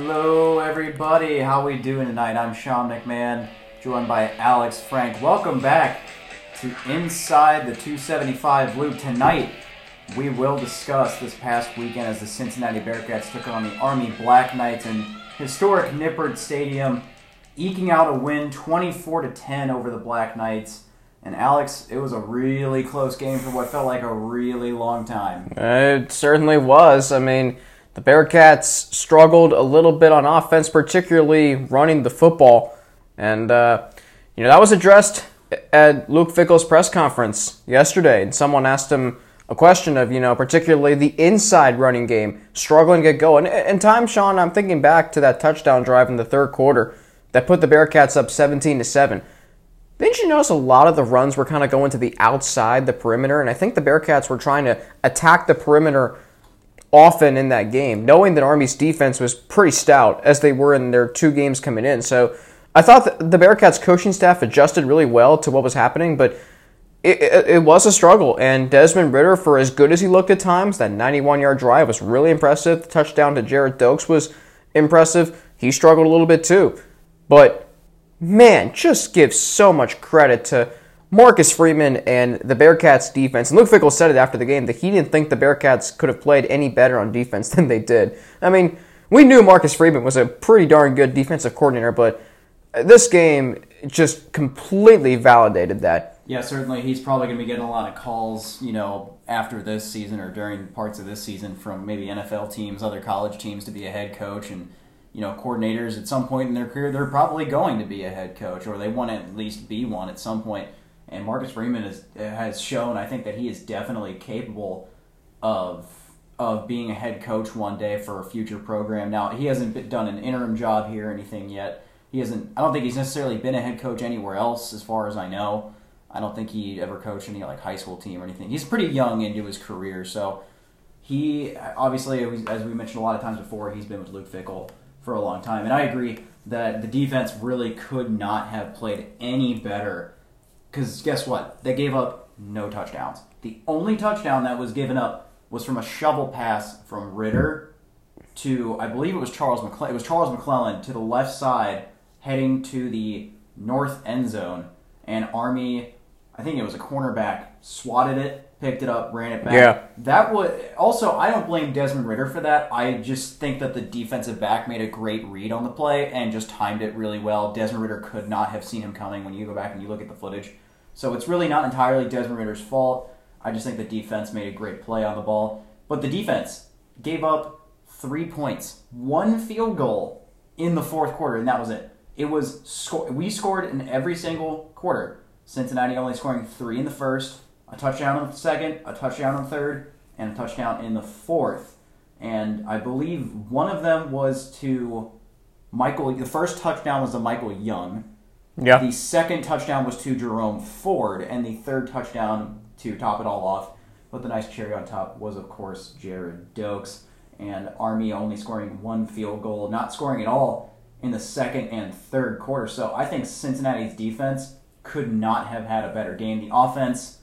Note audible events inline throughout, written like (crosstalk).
Hello, everybody. How we doing tonight? I'm Sean McMahon, joined by Alex Frank. Welcome back to Inside the 275 Loop. Tonight, we will discuss this past weekend as the Cincinnati Bearcats took on the Army Black Knights in historic Nippert Stadium, eking out a win 24 to 10 over the Black Knights. And Alex, it was a really close game for what felt like a really long time. It certainly was. I mean, the Bearcats struggled a little bit on offense, particularly running the football. And, uh, you know, that was addressed at Luke Fickell's press conference yesterday. And someone asked him a question of, you know, particularly the inside running game, struggling to get going. And time, Sean, I'm thinking back to that touchdown drive in the third quarter that put the Bearcats up 17 to 7. Didn't you notice a lot of the runs were kind of going to the outside the perimeter? And I think the Bearcats were trying to attack the perimeter often in that game, knowing that Army's defense was pretty stout as they were in their two games coming in. So I thought the Bearcats coaching staff adjusted really well to what was happening, but it, it, it, was a struggle. And Desmond Ridder, for as good as he looked at times, that 91 yard drive was really impressive. The touchdown to Gerrid Doaks was impressive. He struggled a little bit too. But man, just give so much credit to Marcus Freeman and the Bearcats defense, and Luke Fickell said it after the game that he didn't think the Bearcats could have played any better on defense (laughs) than they did. I mean, we knew Marcus Freeman was a pretty darn good defensive coordinator, but this game just completely validated that. Yeah, certainly he's probably going to be getting a lot of calls, you know, after this season or during parts of this season from maybe NFL teams, other college teams to be a head coach and you know, coordinators at some point in their career, they're probably going to be a head coach or they want to at least be one at some point. And Marcus Freeman has has shown, I think, that he is definitely capable of of being a head coach one day for a future program. Now, he hasn't done an interim job here or anything yet. He hasn't. I don't think he's necessarily been a head coach anywhere else, as far as I know. I don't think he ever coached any like high school team or anything. He's pretty young into his career, so he obviously, as we mentioned a lot of times before, he's been with Luke Fickell for a long time, and I agree that the defense really could not have played any better because guess what? They gave up no touchdowns. The only touchdown that was given up was from a shovel pass from Ridder to I believe it was Charles McClellan. It was Charles McClellan to the left side, heading to the north end zone, and Army. I think it was a cornerback swatted it, picked it up, ran it back. Yeah. That was also I don't blame Desmond Ridder for that. I just think that the defensive back made a great read on the play and just timed it really well. Desmond Ridder could not have seen him coming when you go back and you look at the footage. So it's really not entirely Desmond Ridder's fault. I just think the defense made a great play on the ball. But the defense gave up three points, one field goal in the fourth quarter, and that was it. It was sco- we scored in every single quarter. Cincinnati only scoring three in the first, a touchdown in the second, a touchdown in the third, and a touchdown in the fourth. And I believe one of them was to Michael. The first touchdown was to Michael Young. Yeah. The second touchdown was to Jerome Ford, and the third touchdown to top it all off, but the nice cherry on top was, of course, Gerrid Doaks. And Army only scoring one field goal, not scoring at all in the second and third quarter. So I think Cincinnati's defense could not have had a better game. The offense,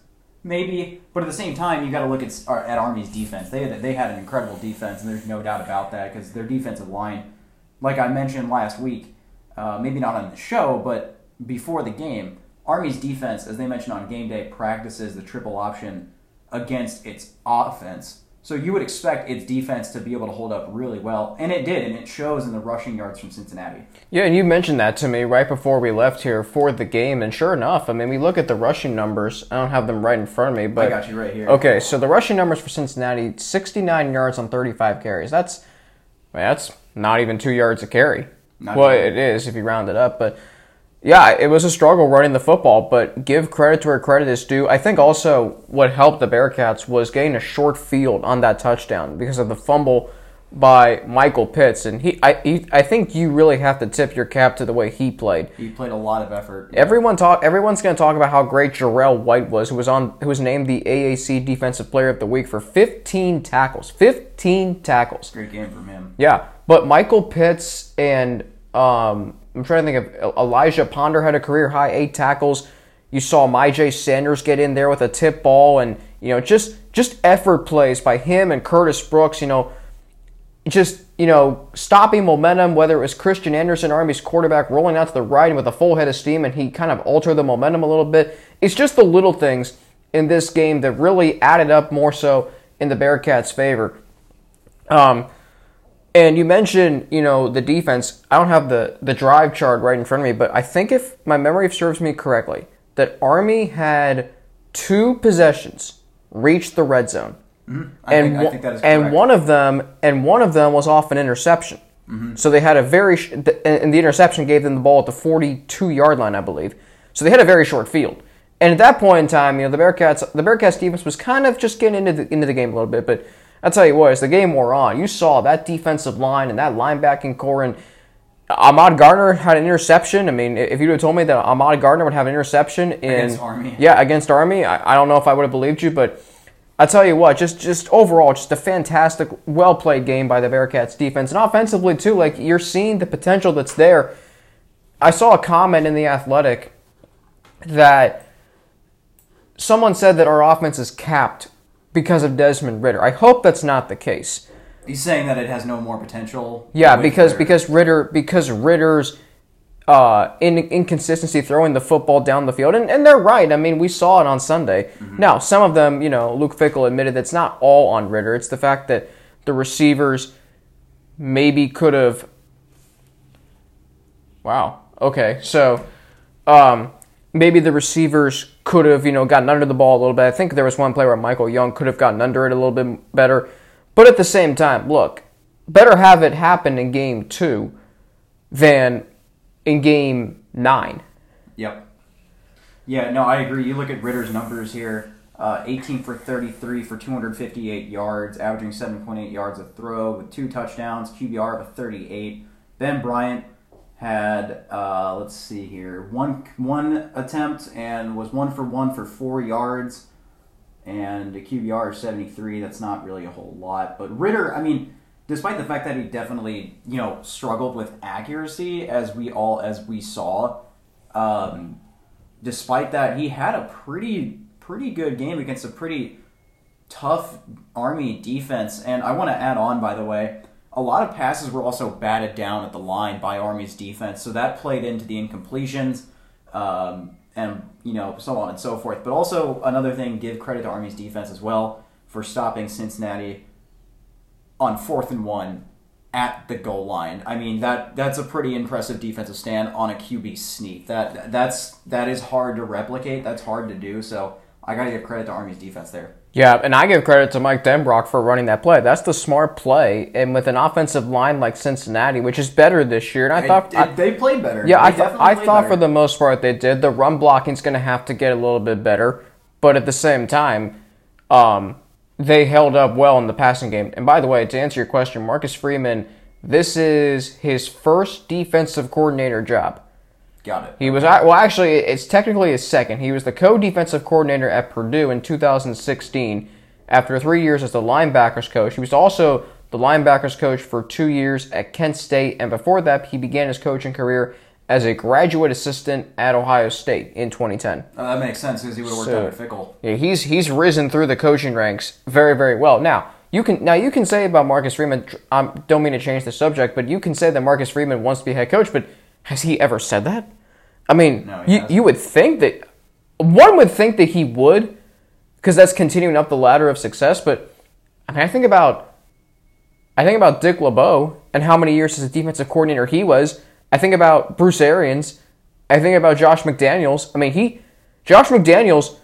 maybe, but at the same time, you got to look at at Army's defense. They had, they had an incredible defense, and there's no doubt about that because their defensive line, like I mentioned last week, uh, maybe not on the show, but before the game, Army's defense, as they mentioned on game day, practices the triple option against its offense. So you would expect its defense to be able to hold up really well, and it did, and it shows in the rushing yards from Cincinnati. Yeah, and you mentioned that to me right before we left here for the game, and sure enough, I mean, we look at the rushing numbers. I don't have them right in front of me, but I got you right here. Okay, so the rushing numbers for Cincinnati: 69 yards on 35 carries. That's that's not even two yards a carry. Not well, even. it is if you round it up, but yeah, it was a struggle running the football, but give credit to where credit is due. I think also what helped the Bearcats was getting a short field on that touchdown because of the fumble by Michael Pitts, and he, I, he, I think you really have to tip your cap to the way he played. He played a lot of effort. Everyone talk. Everyone's going to talk about how great Jarrell White was, who was on, who was named the AAC Defensive Player of the Week for 15 tackles. 15 tackles. Great game from him. Yeah, but Michael Pitts and um, I'm trying to think of Elijah Ponder had a career high eight tackles. You saw Myjai Sanders get in there with a tip ball, and you know just just effort plays by him and Curtis Brooks. You know, just you know stopping momentum. Whether it was Christian Anderson, Army's quarterback, rolling out to the right and with a full head of steam, and he kind of altered the momentum a little bit. It's just the little things in this game that really added up more so in the Bearcats' favor. Um, and you mentioned, you know, the defense. I don't have the, the drive chart right in front of me, but I think if my memory serves me correctly, that Army had two possessions reach the red zone. Mm-hmm. I and think, I one- think that is and one of them and one of them was off an interception. Mm-hmm. So they had a very sh- the- and the interception gave them the ball at the 42 yard line, I believe. So they had a very short field. And at that point in time, you know, the Bearcats the Bearcats defense was kind of just getting into the into the game a little bit, but I'll tell you what, as the game wore on, you saw that defensive line and that linebacking corps and Ahmad Gardner had an interception. I mean, if you'd have told me that Ahmad Gardner would have an interception in Against Army. yeah, against Army, I, I don't know if I would have believed you, but I tell you what, just just overall, just a fantastic, well played game by the Bearcats defense, and offensively too. Like you're seeing the potential that's there. I saw a comment in the Athletic that someone said that our offense is capped because of Desmond Ridder. I hope that's not the case. He's saying that it has no more potential. Yeah, because their- because Ridder because Ridder's uh, in, inconsistency throwing the football down the field, and, and they're right. I mean, we saw it on Sunday. Now, some of them, you know, Luke Fickell admitted that's not all on Ridder. It's the fact that the receivers maybe could have. Wow. Okay, so um, maybe the receivers could have, you know, gotten under the ball a little bit. I think there was one play where Michael Young could have gotten under it a little bit better. But at the same time, look, better have it happen in game two than in game nine. Yep. Yeah, no, I agree. You look at Ridder's numbers here uh, 18 for 33 for 258 yards, averaging 7.8 yards a throw with two touchdowns, QBR of 38. Ben Bryant had, uh, let's see here, one one attempt and was one for one for four yards and a QBR of 73. That's not really a whole lot. But Ridder, I mean, despite the fact that he definitely, you know, struggled with accuracy as we all as we saw, um, despite that, he had a pretty pretty good game against a pretty tough Army defense. And I want to add on, by the way, a lot of passes were also batted down at the line by Army's defense, so that played into the incompletions. Um, and you know so on and so forth. But also another thing, give credit to Army's defense as well for stopping Cincinnati on fourth and one at the goal line. I mean that that's a pretty impressive defensive stand on a QB sneak. That that's that is hard to replicate. That's hard to do. So I got to give credit to Army's defense there. Yeah, and I give credit to Mike Denbrock for running that play. That's the smart play, and with an offensive line like Cincinnati, which is better this year, and I thought, It- I- they played better. yeah, They I, th- I thought better. for the most part they did. The run blocking's going to have to get a little bit better, but at the same time, um, they held up well in the passing game. And by the way, to answer your question, Marcus Freeman, this is his first defensive coordinator job. Got it. He was well, actually, it's technically his second. He was the co-defensive coordinator at Purdue in 2016. After three years as the linebackers coach, he was also the linebackers coach for two years at Kent State, and before that, he began his coaching career as a graduate assistant at Ohio State in 2010. Uh, that makes sense because he would have worked So- out at Fickell. Yeah, he's he's risen through the coaching ranks very very well. Now you can now you can say about Marcus Freeman. I Um, don't mean to change the subject, but you can say that Marcus Freeman wants to be head coach. But has he ever said that? I mean, No, you you would think that one would think that he would, because that's continuing up the ladder of success. But I mean, I think about I think about Dick LeBeau and how many years as a defensive coordinator he was. I think about Bruce Arians. I think about Josh McDaniels. I mean, he Josh McDaniels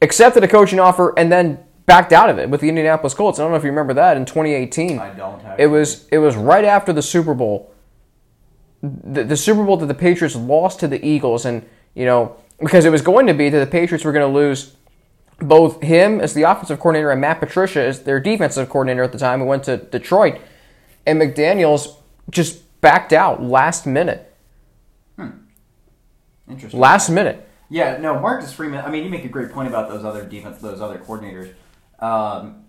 accepted a coaching offer and then backed out of it with the Indianapolis Colts. I don't know if you remember that in 2018. I don't have. It was it was right after the Super Bowl. The, the Super Bowl that the Patriots lost to the Eagles, and you know because it was going to be that the Patriots were going to lose both him as the offensive coordinator and Matt Patricia as their defensive coordinator at the time, who went to Detroit, and McDaniel's just backed out last minute. Hmm. Interesting. Last minute. Yeah, no, Marcus Freeman. I mean, you make a great point about those other defense, those other coordinators. Um,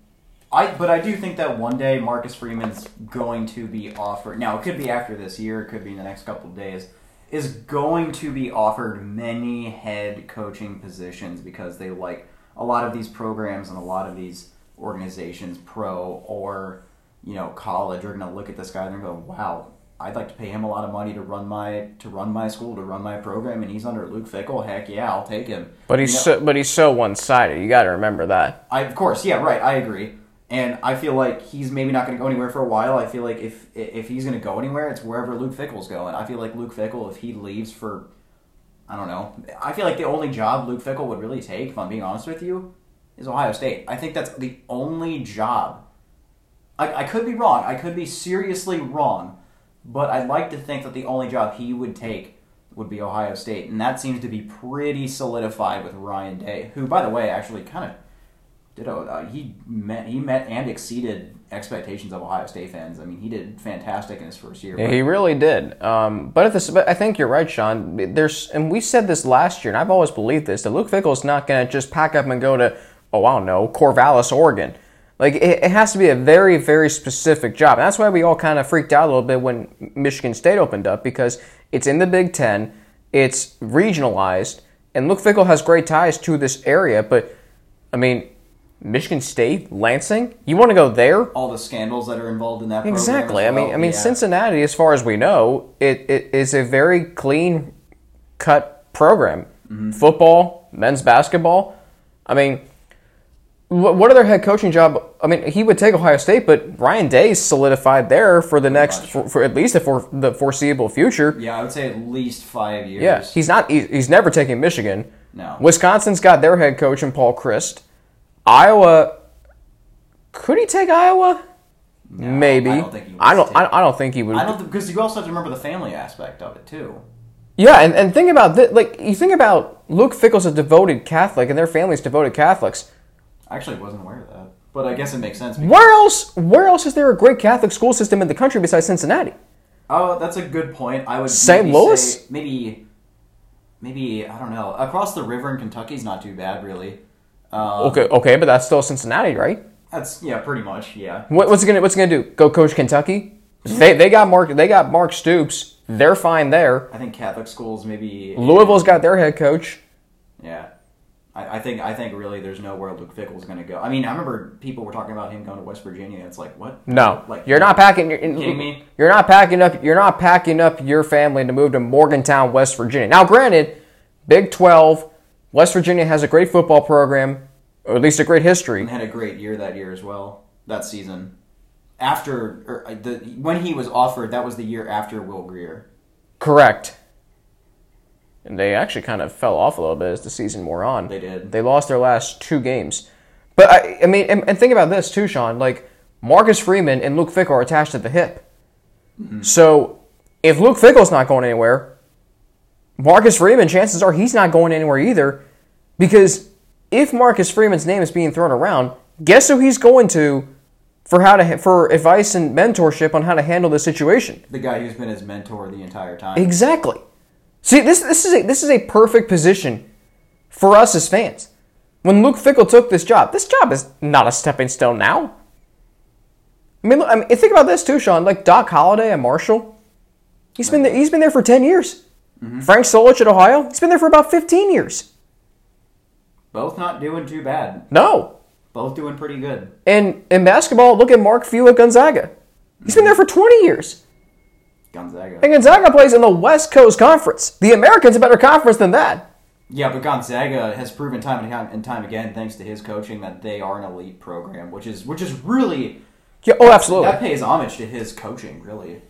I, but I do think that one day Marcus Freeman's going to be offered. Now, it could be after this year, it could be in the next couple of days. Is going to be offered many head coaching positions because they like a lot of these programs and a lot of these organizations, pro or you know, college are going to look at this guy and they're going, "Wow, I'd like to pay him a lot of money to run my to run my school to run my program, and he's under Luke Fickell. Heck yeah, I'll take him." But he's You know, so, but he's so one sided. You got to remember that. I, of course, yeah, right. I agree, and I feel like he's maybe not going to go anywhere for a while. I feel like if if he's going to go anywhere, it's wherever Luke Fickell's going. I feel like Luke Fickell, if he leaves for, I don't know, I feel like the only job Luke Fickell would really take, if I'm being honest with you, is Ohio State. I think that's the only job. I, I could be wrong. I could be seriously wrong, but I'd like to think that the only job he would take would be Ohio State, and that seems to be pretty solidified with Ryan Day, who, by the way, actually kind of A, uh, he met he met and exceeded expectations of Ohio State fans. I mean, he did fantastic in his first year. Yeah, he really did. Um, but at this, but I think you're right, Sean. There's, and we said this last year, and I've always believed this: that Luke Fickell is not going to just pack up and go to, oh, I don't know, Corvallis, Oregon. Like it, it has to be a very, very specific job. And that's why we all kind of freaked out a little bit when Michigan State opened up because it's in the Big Ten, it's regionalized, and Luke Fickell has great ties to this area. But I mean, Michigan State, Lansing, you want to go there? all the scandals that are involved in that. program Exactly. as I mean. I mean, Yeah. Cincinnati, as far as we know, it, it is a very clean cut program. Mm-hmm. Football, men's basketball. I mean, what, what other head coaching job? I mean, he would take Ohio State, but Ryan Day's solidified there for the next, for, for at least for the foreseeable future. Yeah, I would say at least five years. Yeah, he's not. He's never taking Michigan. No. Wisconsin's got their head coach in Paul Chryst. Iowa. Could he take Iowa? Maybe. I don't think he would I don't. I, I don't think he would. I don't because you also have to remember the family aspect of it too. Yeah, and, and think about this. Like you think about Luke Fickell's a devoted Catholic, and their family's devoted Catholics. I actually wasn't aware of that, but I guess it makes sense. Where else? Where else is there a great Catholic school system in the country besides Cincinnati? oh, that's a good point. I would St. Louis? say- maybe, maybe I don't know. Across the river in Kentucky's not too bad, really. Um, Okay, okay, but that's still Cincinnati, right? That's yeah, pretty much yeah. What, what's it gonna What's it gonna do? Go coach Kentucky? They they got Mark. They got Mark Stoops. They're fine there. I think Catholic schools maybe Louisville's got their head coach. Yeah. I, I think I think really there's nowhere Luke Fickell's going to go. I mean, I remember people were talking about him going to West Virginia. It's like what? No, like you're not packing. You're, kidding me? You're not packing up. You're not packing up your family to move to Morgantown, West Virginia. Now, granted, Big Twelve, West Virginia has a great football program, or at least a great history. And had a great year that year as well. That season, after or uh, the when he was offered, that was the year after Will Grier. Correct. And they actually kind of fell off a little bit as the season wore on. They did. They lost their last two games. But I, I mean, and, and think about this too, Sean. Like Marcus Freeman and Luke Fickell are attached at the hip. So if Luke Fickell's not going anywhere, Marcus Freeman, chances are he's not going anywhere either. Because if Marcus Freeman's name is being thrown around, guess who he's going to for how to for advice and mentorship on how to handle the situation? The guy who's been his mentor the entire time. Exactly. See, this this is a this is a perfect position for us as fans. When Luke Fickell took this job, this job is not a stepping stone now. I mean, look, I mean, think about this too, Sean. Like Doc Holliday and Marshall, he's been there, he's been there for ten years. Mm-hmm. Frank Solich at Ohio, he's been there for about fifteen years. Both not doing too bad. No, Both doing pretty good. and in basketball, look at Mark Few at Gonzaga. He's been there for twenty years. Gonzaga. And Gonzaga plays in the West Coast Conference. The Americans a better conference than that. Yeah, but Gonzaga has proven time and time and time again, thanks to his coaching, that they are an elite program, which is which is really Yeah, oh, absolutely. that pays homage to his coaching. Really,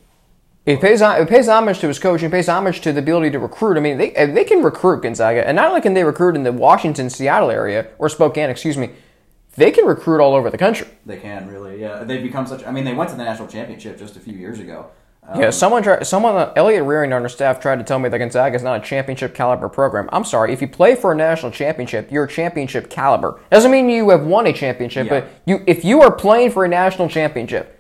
It pays it pays homage to his coach and pays homage to the ability to recruit. I mean, they they can recruit Gonzaga, and not only can they recruit in the Washington, Seattle area or Spokane, excuse me, they can recruit all over the country. they can really. Yeah, they've become such. I mean, they went to the national championship just a few years ago. Um, Yeah, someone tried, someone uh, Elliot Rearing on our staff tried to tell me that Gonzaga is not a championship caliber program. I'm sorry, if you play for a national championship, you're a championship caliber. Doesn't mean you have won a championship, Yeah. but you if you are playing for a national championship,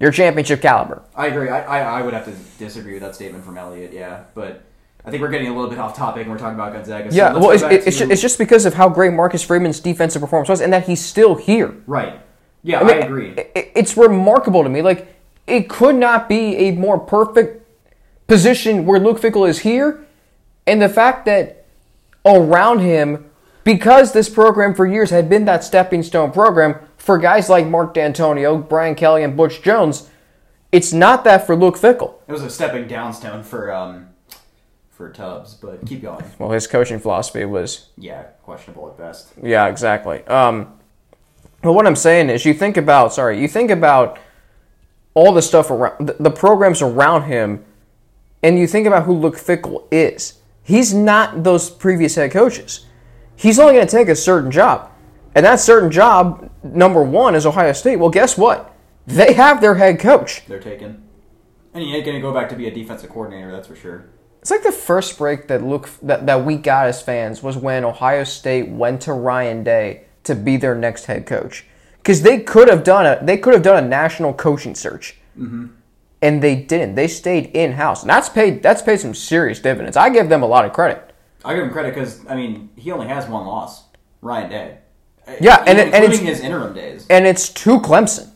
you're championship caliber. I agree. I, I, I would have to disagree with that statement from Elliot. Yeah, but I think we're getting a little bit off topic, and we're talking about Gonzaga. So Yeah, well, it's, it's, to- it's just because of how great Marcus Freeman's defensive performance was, and that he's still here. right. Yeah, I, I agree. i- i- It's remarkable to me. Like, it could not be a more perfect position where Luke Fickell is here, and the fact that around him because this program for years had been that stepping stone program for guys like Mark Dantonio, Brian Kelly, and Butch Jones. It's not that for Luke Fickell. It was a stepping down stone for um for Tubbs, but keep going. Well, his coaching philosophy was Yeah, questionable at best. Yeah, exactly. Um, but what I'm saying is, you think about sorry, you think about all the stuff around the, the programs around him, and you think about who Luke Fickell is. He's not those previous head coaches. He's only going to take a certain job, and that certain job, number one, is Ohio State. Well, guess what? They have their head coach. They're taken. And he ain't gonna go back to be a defensive coordinator, that's for sure. It's like the first break that Luke that, that we got as fans was when Ohio State went to Ryan Day to be their next head coach because they could have done a they could have done a national coaching search, mm-hmm. and they didn't. They stayed in house, and that's paid that's paid some serious dividends. I give them a lot of credit. I give him credit because I mean he only has one loss, Ryan Day. Yeah, and it- and it's- his interim days. And it's to Clemson,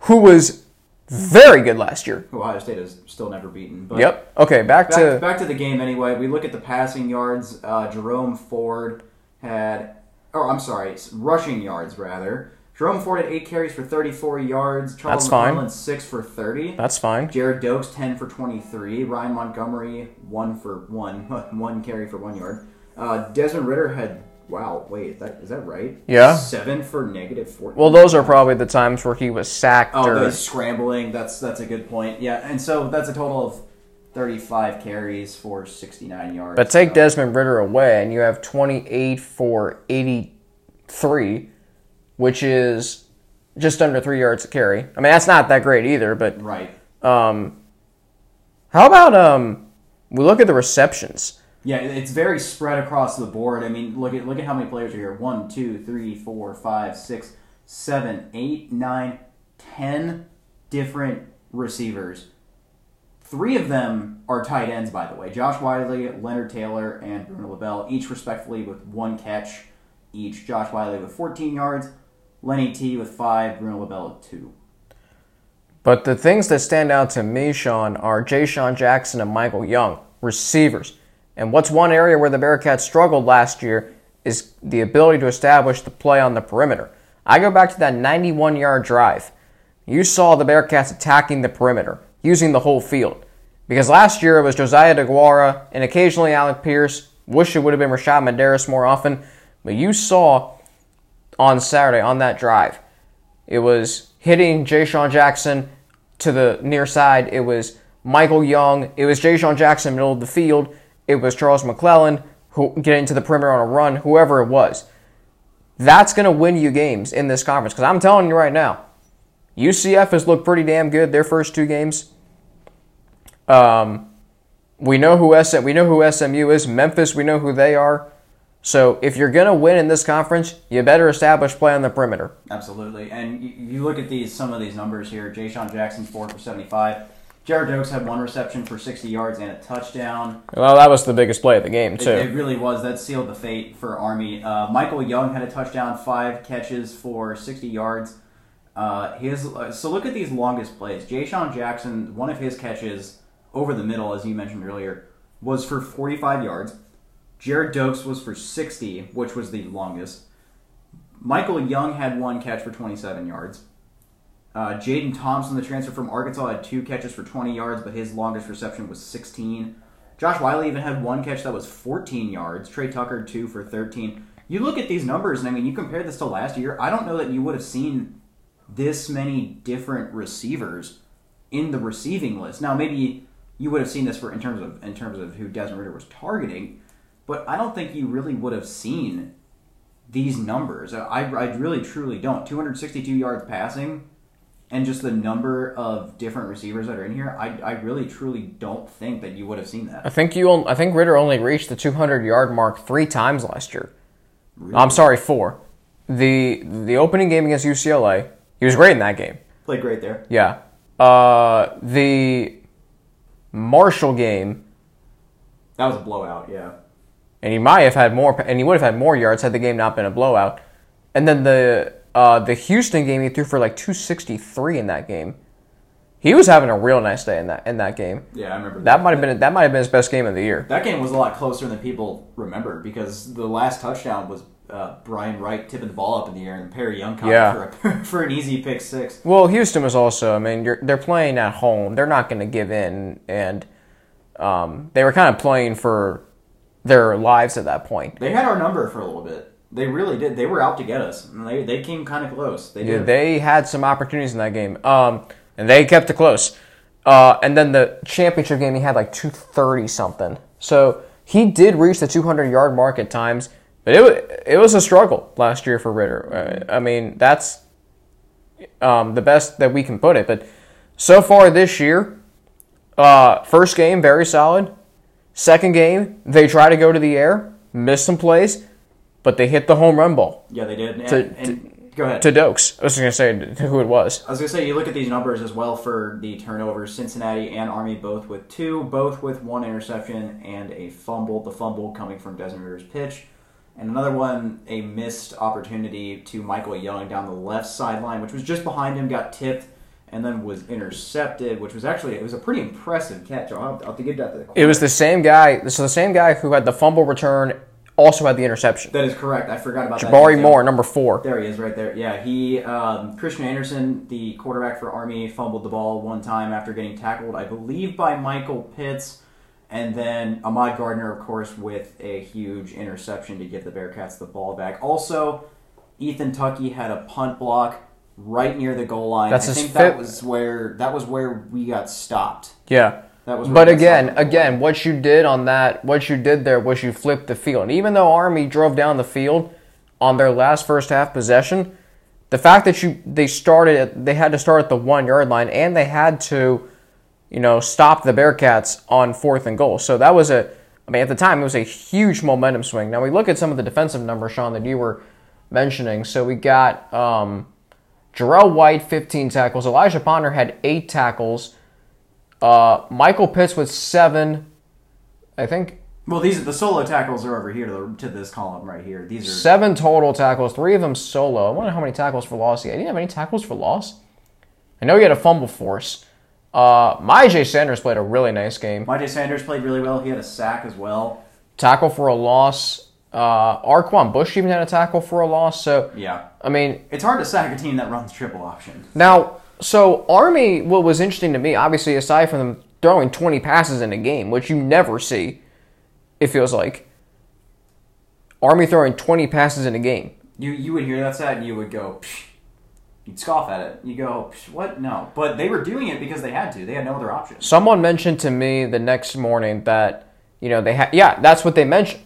who was very good last year. Ohio State has still never beaten. But Yep. Okay, back, Back, to back to the game anyway. We look at the passing yards. Uh, Jerome Ford had, oh, I'm sorry, rushing yards rather. Jerome Ford had eight carries for 34 yards. Charles That's fine. McClellan six for 30. that's fine. Gerrid Doaks 10 for 23. Ryan Montgomery one for one, (laughs) one carry for one yard. Uh, Desmond Ridder had wow, wait, that is that right? Yeah. seven for negative 14. Well, those are probably the times where he was sacked Oh, or scrambling. That's that's a good point. Yeah, and so that's a total of thirty-five carries for sixty-nine yards. But take So- Desmond Ridder away, and you have 28 for 83, which is just under three yards a carry. I mean, that's not that great either. But right. um, how about um, we look at the receptions? Yeah, it's very spread across the board. I mean, look at look at how many players are here. One, two, three, four, five, six, seven, eight, nine, ten different receivers. Three of them are tight ends, by the way. Josh Whyle, Leonard Taylor, and Bruno LaBelle, each respectively with one catch each. Josh Whyle with 14 yards, Lenny T with five, Bruno LaBelle with two. But the things that stand out to me, Sean, are Jayshon Jackson and Michael Young, receivers. And what's one area where the Bearcats struggled last year is the ability to establish the play on the perimeter. I go back to that 91 yard drive. You saw the Bearcats attacking the perimeter, using the whole field. Because last year it was Josiah DeGuara and occasionally Alec Pierce. Wish it would have been Rashad Medaris more often. But you saw on Saturday on that drive, it was hitting Jayshon Jackson to the near side. It was Michael Young. It was Jayshon Jackson in the middle of the field. It was Charles McClellan who getting to the perimeter on a run. Whoever it was, that's going to win you games in this conference. Because I'm telling you right now, UCF has looked pretty damn good their first two games. Um, we know who SM, we know who SMU is. Memphis, we know who they are. So if you're going to win in this conference, you better establish play on the perimeter. Absolutely. And you, look at these some of these numbers here. Jayshon Jackson, four for 75. Gerrid Doaks had one reception for 60 yards and a touchdown. Well, that was the biggest play of the game It, too. it really was. That sealed the fate for Army. Uh, Michael Young had a touchdown, five catches for 60 yards. Uh, his uh, so look at these longest plays. Jayshon Jackson, one of his catches over the middle, as you mentioned earlier, was for 45 yards. Gerrid Doaks was for 60, which was the longest. Michael Young had one catch for 27 yards. Uh, Jaden Thompson, the transfer from Arkansas, had two catches for 20 yards, but his longest reception was 16. Josh Whyle even had one catch that was 14 yards. Tre Tucker, two for 13. You look at these numbers, and I mean, you compare this to last year, I don't know that you would have seen this many different receivers in the receiving list. Now, maybe you would have seen this for in terms of in terms of who Desmond Ridder was targeting, but I don't think you really would have seen these numbers. I, I really truly don't. 262 yards passing, and just the number of different receivers that are in here. I, I really truly don't think that you would have seen that. I think you. on- I think Ridder only reached the 200 yard mark three times last year. I'm sorry, four. The the opening game against UCLA, he was great in that game. Played great there. Yeah. Uh, the Marshall game, That was a blowout. Yeah. and he might have had more, and he would have had more yards had the game not been a blowout. And then the uh, the Houston game, he threw for like 263 in that game. he was having a real nice day in that in that game. Yeah, I remember That might have been that might have been his best game of the year. That game was a lot closer than people remember because the last touchdown was uh, Brian Wright tipping the ball up in the air and Perry Young caught Yeah. it for, a, (laughs) for an easy pick six. Well, Houston was also. I mean, you're, they're playing at home. They're not going to give in, and um, they were kind of playing for their lives at that point. They had our number for a little bit. They really did. They were out to get us. And they they came kind of close. They Yeah, did. they had some opportunities in that game, um, and they kept it close. Uh, and then the championship game, he had like two thirty something. So he did reach the two hundred yard mark at times, but it wa- it was a struggle last year for Ridder. Uh, I mean, that's um, the best that we can put it. But so far this year, uh, first game very solid. Second game, they try to go to the air, miss some plays, but they hit the home run ball yeah, they did. And, To- and go ahead. to Doaks. I was going to say who it was. I was gonna say you look at these numbers as well for the turnovers. Cincinnati and Army both with two, both with one interception and a fumble. The fumble coming from Desmond Ridder's pitch, and another one a missed opportunity to Michael Young down the left sideline, which was just behind him, got tipped, and then was intercepted. Which was actually it was a pretty impressive catch. I'll have, I'll have to give that to the. It was the same guy. So the same guy who had the fumble return also had the interception. that is correct. I forgot about that. Jabari. Moore, number four. There he is, right there. Yeah, he um, Christian Anderson, the quarterback for Army, fumbled the ball one time after getting tackled, I believe, by Michael Pitts, and then Ahmad Gardner, of course, with a huge interception to give the Bearcats the ball back. Also, Ethan Tucky had a punt block right near the goal line. That's I think that was where that was where we got stopped. Yeah. That was. But again, again, what you did on that, what you did there was you flipped the field. And even though Army drove down the field on their last first half possession, the fact that you they started at, they had to start at the one yard line and they had to, you know, stop the Bearcats on fourth and goal. So that was a, I mean, at the time it was a huge momentum swing. Now we look at some of the defensive numbers, Sean, that you were mentioning. So we got um, Jarrell White, 15 tackles. Elijah Ponder had eight tackles. Uh, Michael Pitts with seven. I think well, these are the solo tackles are over here to, the, to this column right here. These are seven total tackles, three of them solo. I wonder how many tackles for loss he had. He didn't have any tackles for loss. I know he had a fumble force. Uh, Myjai Sanders played a really nice game. Myjai Sanders played really well. He had a sack as well. Tackle for a loss. Uh, Arquan Bush even had a tackle for a loss. So, Yeah. I mean, It's hard to sack a team that runs triple option. Now, so Army, what was interesting to me, obviously, aside from them throwing 20 passes in a game, which you never see, it feels like. Army throwing 20 passes in a game. You you would hear that stat and you would go, Psh. you'd scoff at it. You go, Psh, what? No. But they were doing it because they had to. They had no other option. Someone mentioned to me the next morning that, you know, they had, yeah, that's what they mentioned.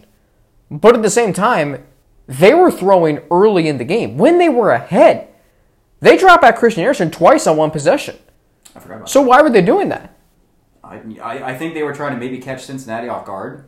But at the same time, they were throwing early in the game when they were ahead. They dropped back Christian Anderson twice on one possession. I forgot about So why were they doing that? that. I, I, I think they were trying to maybe catch Cincinnati off guard.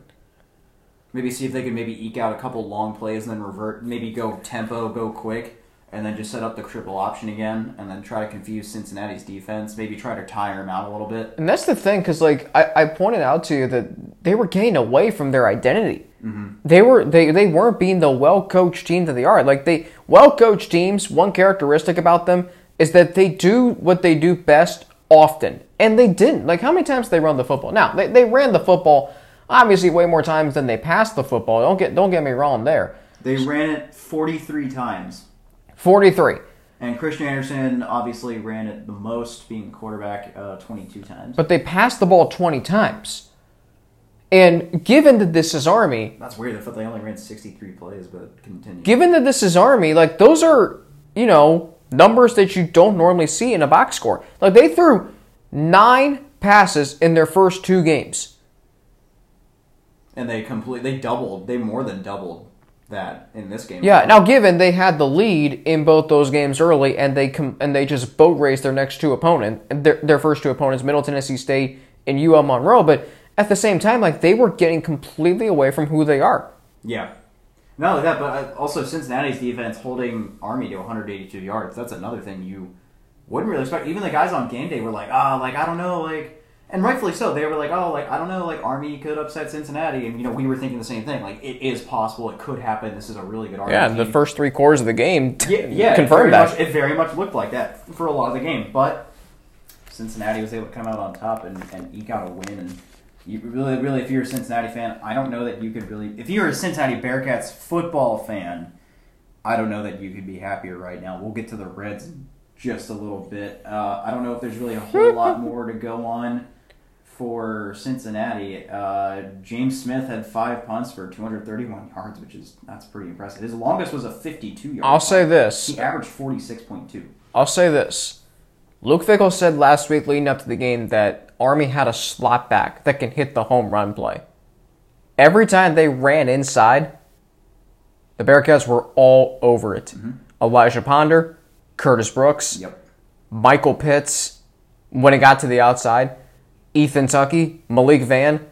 Maybe see if they could maybe eke out a couple long plays and then revert, maybe go tempo, go quick, and then just set up the triple option again, and then try to confuse Cincinnati's defense. Maybe try to tire them out a little bit. And that's the thing, because like I, I pointed out to you that they were getting away from their identity. Mm-hmm. They were they, they weren't being the well coached team that they are. Like they well coached teams, one characteristic about them is that they do what they do best often, and they didn't. Like how many times did they run the football? Now they, they ran the football obviously way more times than they passed the football. Don't get don't get me wrong there. They ran it 43 times. Forty three. And Christian Anderson obviously ran it the most, being quarterback uh, 22 times. But they passed the ball twenty times. And given that this is Army, That's weird. I thought they only ran 63 plays, but continue. given that this is Army, like those are, you know, numbers that you don't normally see in a box score. Like they threw nine passes in their first two games. and they complete. They doubled. They more than doubled that in this game. Yeah. Now, given they had the lead in both those games early, and they com- and they just boat raced their next two opponent, their their first two opponents, Middle Tennessee State and UL Monroe, but at the same time, like they were getting completely away from who they are. Yeah. Not only that, but uh, also Cincinnati's defense holding Army to 182 yards. That's another thing you wouldn't really expect. Even the guys on game day were like, ah, like I don't know, like, and rightfully so. They were like, oh, like I don't know, like Army could upset Cincinnati, and you know we were thinking the same thing. Like it is possible, it could happen. This is a really good Army Yeah, team. the first three quarters of the game yeah, yeah, confirmed it that. Much, it very much looked like that for a lot of the game, but Cincinnati was able to come out on top and, and eke out a win. And you really, really, if you're a Cincinnati fan, I don't know that you could really. If you're a Cincinnati Bearcats football fan, I don't know that you could be happier right now. We'll get to the Reds just a little bit. Uh, I don't know if there's really a whole lot (laughs) more to go on for Cincinnati. Uh, James Smith had five punts for 231 yards, which is that's pretty impressive. His longest was a 52 yard. I'll say this. He averaged 46.2. I'll say this. Luke Fickell said last week leading up to the game that Army had a slot back that can hit the home run play. Every time they ran inside, the Bearcats were all over it. Elijah Ponder, Curtis Brooks, Yep. Michael Pitts, when it got to the outside, Ethan Tucky, Malik Vann.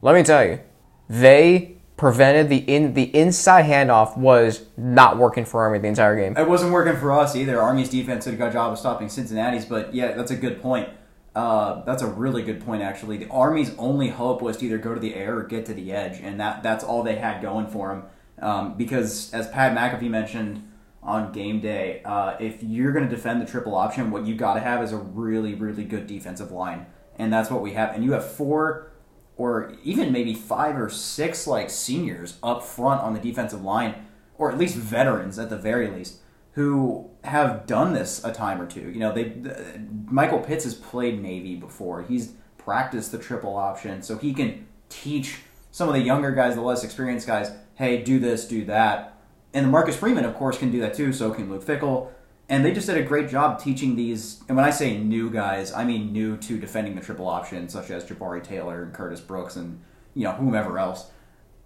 Let me tell you, they prevented the in the inside handoff was not working for Army the entire game. It wasn't working for us either. Army's defense did a good job of stopping Cincinnati's, but yeah, that's a good point. Uh, that's a really good point, actually. The Army's only hope was to either go to the air or get to the edge, and that that's all they had going for them. Um, because, as Pat McAfee mentioned on game day, uh, if you're going to defend the triple option, what you got to have is a really, really good defensive line, and that's what we have. And you have four or even maybe five or six like seniors up front on the defensive line, or at least veterans at the very least, who have done this a time or two. You know, they uh, Michael Pitts has played Navy before. He's practiced the triple option, so he can teach some of the younger guys, the less experienced guys, hey, do this, do that. And Marcus Freeman, of course, can do that too. So can Luke Fickell. And they just did a great job teaching these. And when I say new guys, I mean new to defending the triple option, such as Jabari Taylor and Curtis Brooks and you know whomever else.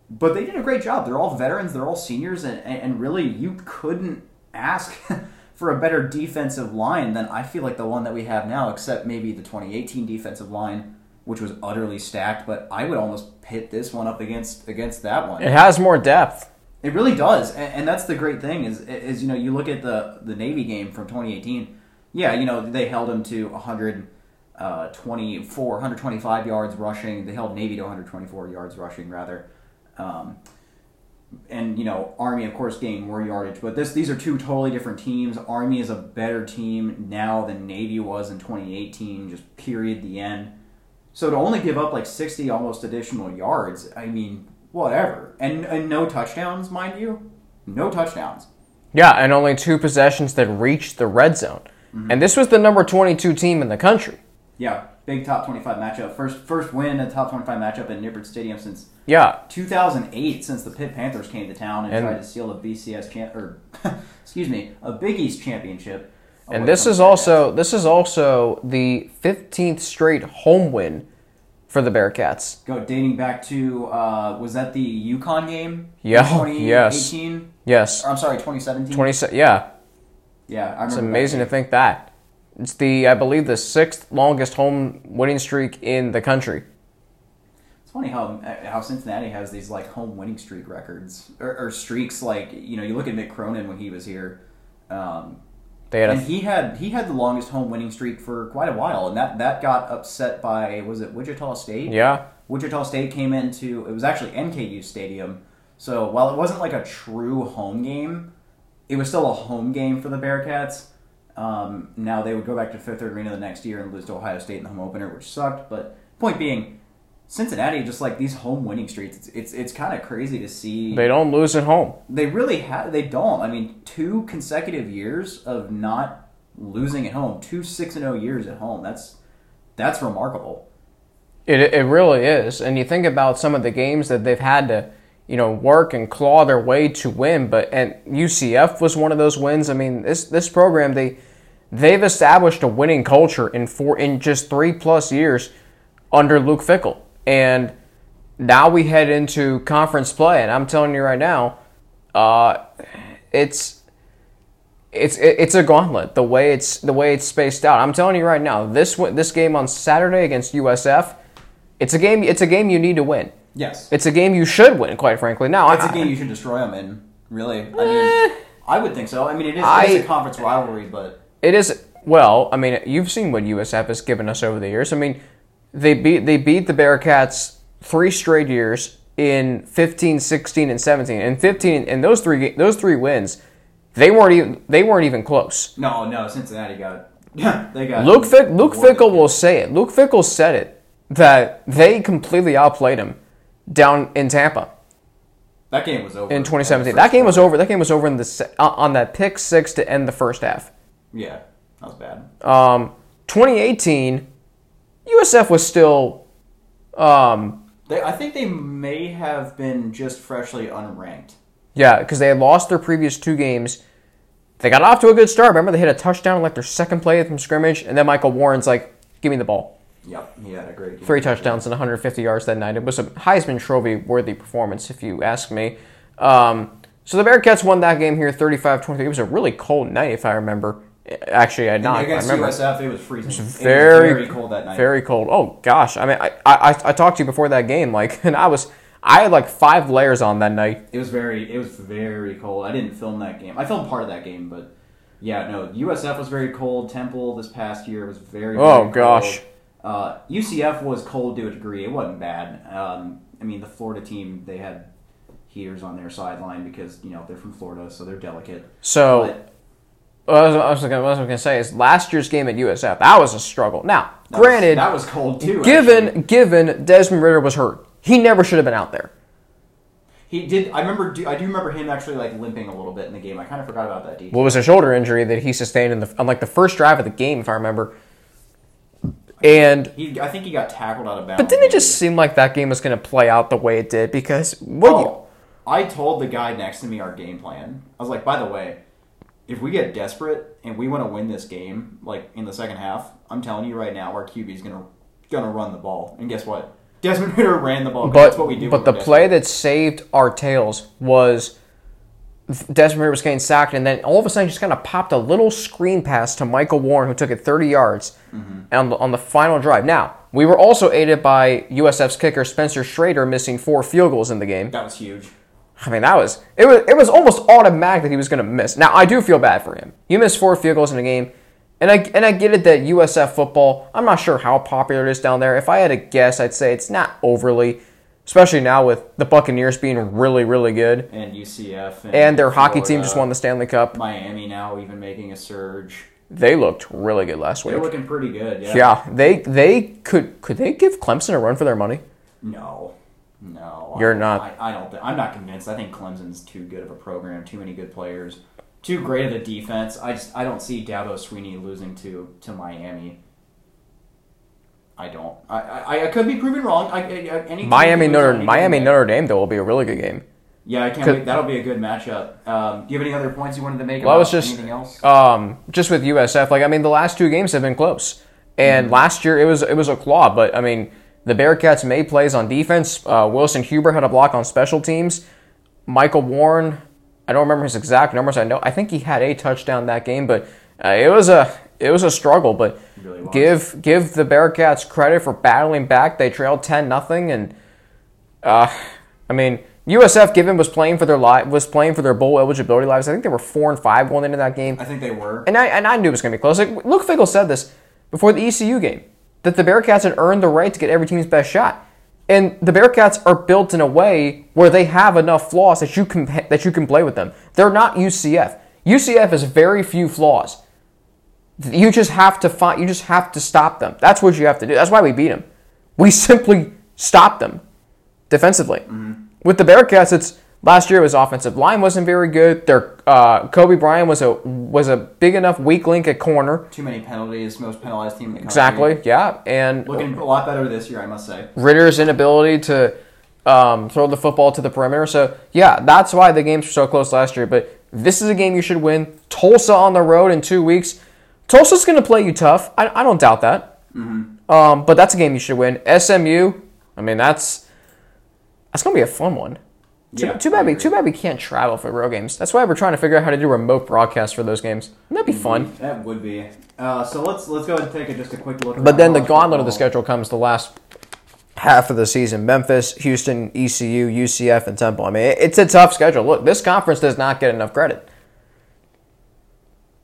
But they did a great job. They're all veterans. They're all seniors, and, and really, you couldn't ask (laughs) for a better defensive line than I feel like the one that we have now, except maybe the 2018 defensive line, which was utterly stacked. But I would almost pit this one up against against that one. It has more depth. It really does, and, and that's the great thing is, is you know you look at the the Navy game from 2018. Yeah, you know they held him to 124, 125 yards rushing. They held Navy to 124 yards rushing rather, um, and you know Army of course gained more yardage. But this these are two totally different teams. Army is a better team now than Navy was in 2018. Just period. The end. So to only give up like 60 almost additional yards, I mean, whatever. And, and no touchdowns, mind you. No touchdowns. Yeah, and only two possessions that reached the red zone. Mm-hmm. And this was the number 22 team in the country. Yeah, big top 25 matchup. First first win in top 25 matchup at Nippert Stadium since Yeah, 2008, since the Pitt Panthers came to town and, And- tried to steal a BCS champ or (laughs) excuse me, a Big East championship. and this is also this is also the 15th straight home win for the Bearcats. Go dating back to uh, was that the UConn game? Yeah, in yes. 2018. Yes, Or, I'm sorry, 2017. 20 yeah, Yeah, I remember. it's amazing to think that. It's the I believe the sixth longest home winning streak in the country. It's funny how how Cincinnati has these like home winning streak records or, or streaks. Like you know, you look at Mick Cronin when he was here, um, They had and a he had he had the longest home winning streak for quite a while, and that that got upset by was it Wichita State? yeah, Wichita State came into it was actually NKU Stadium. So while it wasn't like a true home game, it was still a home game for the Bearcats. Um, now they would go back to Fifth Third Arena the next year and lose to Ohio State in the home opener, which sucked. But point being, Cincinnati just like these home winning streaks. It's it's, it's kind of crazy to see. they don't lose at home. They really have. They don't. I mean, two consecutive years of not losing at home. Two six and zero years at home. That's that's remarkable. It it really is. And you think about some of the games that they've had to, you know, work and claw their way to win, but and UCF was one of those wins. I mean, this this program they they've established a winning culture in four in just 3 plus years under Luke Fickell. And now we head into conference play and I'm telling you right now, uh it's it's it's a gauntlet the way it's the way it's spaced out. I'm telling you right now, this this game on Saturday against USF, it's a game it's a game you need to win. Yes, It's a game you should win, quite frankly. Now, it's I, a game you should destroy them in. Really, I mean, I would think so. I mean, it is, it is I- a conference rivalry, but it is well. I mean, you've seen what USF has given us over the years. I mean, they beat they beat the Bearcats three straight years in 15, 16, and 17. And 15 and those three those three wins, they weren't even they weren't even close. no, no, Cincinnati got Yeah, (laughs) they got Luke Fick, Luke. Fickell will say it. Luke Fickell said it that they completely outplayed him down in Tampa That game was over in 2017. That game was over. That game was over in the uh, on that pick six to end the first half. Yeah, that was bad. Um, 2018, USF was still um, They, I think they may have been just freshly unranked. Yeah, because they had lost their previous two games. They got off to a good start. Remember, they hit a touchdown like their second play from scrimmage, and then Michael Warren's like, "Give me the ball." Yep, he had a great game. Three touchdowns and 150 yards that night. It was a Heisman Trophy worthy performance, if you ask me. Um, so the Bearcats won that game here, 35-23. It was a really cold night, if I remember. Actually, I And not. I against remember. USF, it was freezing. It was very, very cold that night. Very cold. Oh gosh, I mean, I, I I talked to you before that game, like, (laughs) and I was I had like five layers on that night. It was very it was very cold. I didn't film that game. I filmed part of that game, but yeah, no. USF was very cold. Temple this past year was very. Oh, gosh. Cold. Uh, UCF was cold to a degree. It wasn't bad. Um, I mean, the Florida team they had heaters on their sideline because you know they're from Florida, so they're delicate. So. But What I was, I was gonna, what I was gonna say is last year's game at USF that was a struggle. Now, that was- granted, that was cold too. given actually. given Desmond Ridder was hurt, he never should have been out there. he did. I remember. do- I do remember him actually like limping a little bit in the game. I kind of forgot about that detail. What was a shoulder injury that he sustained in the on like the first drive of the game, if I remember. And He, I think he got tackled out of bounds. but didn't it just seem like that game was gonna play out the way it did? Because what you, Oh, I told the guy next to me our game plan. I was like, by the way, if we get desperate and we want to win this game, like in the second half, I'm telling you right now, our QB's gonna gonna run the ball. And guess what? (laughs) Desmond Ridder ran the ball. But that's what we do. but the play that saved our tails was Desmond Ridder was getting sacked, and then all of a sudden just kind of popped a little screen pass to Michael Warren, who took it 30 yards Mm-hmm. on, the, on the final drive. Now we were also aided by USF's kicker Spencer Shrader missing four field goals in the game. that was huge. I mean, that was it was it was almost automatic that he was going to miss. Now I do feel bad for him. You missed four field goals in a game, and I and I get it that USF football. I'm not sure how popular it is down there. If I had to guess, I'd say it's not overly, especially now with the Buccaneers being really really good, And UCF and, and their hockey team just won the Stanley Cup. Miami now even making a surge. They looked really good last week. They're looking pretty good. Yeah. Yeah, they they could could they give Clemson a run for their money? No. No. You're I, not- I, I don't. Think, I'm not convinced. I think Clemson's too good of a program. Too many good players. Too great of a defense. I just I don't see Dabo Swinney losing to to Miami. I don't. I I, I could be proven wrong. I, I, Miami Notre Miami. Notre Dame though will be a really good game. Yeah, I can't wait. That'll be a good matchup. Um, do you have any other points you wanted to make Well, I about was just- anything else? um, just with USF, like I mean, the last two games have been close, and last year it was it was a claw. But I mean, the Bearcats made plays on defense. Uh, Wilson Huber had a block on special teams. Michael Warren, I don't remember his exact numbers. I know I think he had a touchdown that game, but uh, it was a it was a struggle. But really give give the Bearcats credit for battling back. They trailed ten nothing, and uh, I mean. USF given was playing for their li- was playing for their bowl eligibility lives. I think they were four and five going into that game. I think they were. And I, and I knew it was going to be close. Like Luke Fickell said this before the ECU game that the Bearcats had earned the right to get every team's best shot, and the Bearcats are built in a way where they have enough flaws that you can that you can play with them. They're not UCF. UCF has very few flaws. You just have to find. You just have to stop them. That's what you have to do. That's why we beat them. We (laughs) simply stop them defensively. Mm-hmm. With the Bearcats, it's last year was offensive line wasn't very good. Their uh, Coby Bryant was a was a big enough weak link at corner. Too many penalties. Most penalized team in the country. Exactly, yeah, and Looking a lot better this year, I must say. Ridder's inability to um, throw the football to the perimeter. So yeah, that's why the games were so close last year. But this is a game you should win. Tulsa on the road in two weeks. Tulsa's going to play you tough. I, I don't doubt that. Um, but that's a game you should win. SMU. I mean, that's that's going to be a fun one. Too, Yeah, too bad we too bad we can't travel for real games. That's why we're trying to figure out how to do remote broadcasts for those games. Wouldn't that be fun? That would be. Uh, so let's let's go ahead and take a, just a quick look. But then the gauntlet of the schedule comes the last half of the season. Memphis, Houston, ECU, UCF, and Temple. I mean, it's a tough schedule. Look, this conference does not get enough credit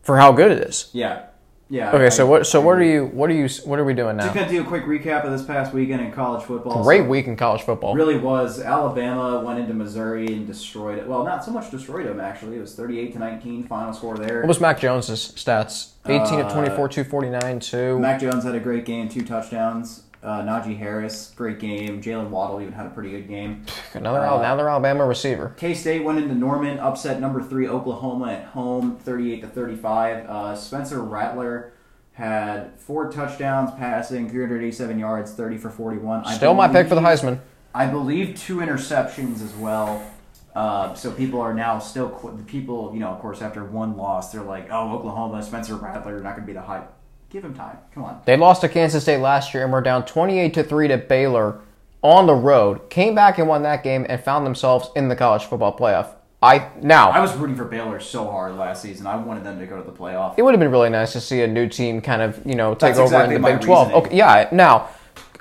for how good it is. Yeah, Yeah. Okay, I- so what? So what are you? What are you? What are we doing now? Just gonna do a quick recap of this past weekend in college football. Great So- week in college football. Really was. Alabama went into Missouri and destroyed it. Well, not so much destroyed them actually. It was thirty-eight to nineteen final score there. What was Mac Jones's stats? 18 of Uh, 24, 249, 2. Mac Jones had a great game, two touchdowns. Uh, Najee Harris, great game. Jaylen Waddle even had a pretty good game. Another uh, another Alabama receiver. K State went into Norman, upset number three Oklahoma at home, thirty-eight to thirty-five. Uh, Spencer Rattler had four touchdowns passing, three hundred eighty-seven yards, thirty for forty-one. I Still my pick for the Heisman. I believe two interceptions as well. Uh, so people are now still qu- people. You know, of course, after one loss, they're like, "Oh, Oklahoma, Spencer Rattler, not going to be the hype." Give him time. Come on. They lost to Kansas State last year and were down 28 to 3 to Baylor on the road. Came back and won that game and found themselves in the college football playoff. I now I was rooting for Baylor so hard last season. I wanted them to go to the playoff. it would have been really nice to see a new team kind of, you know, take That's over exactly in the Big 12. reasoning. Okay, yeah, now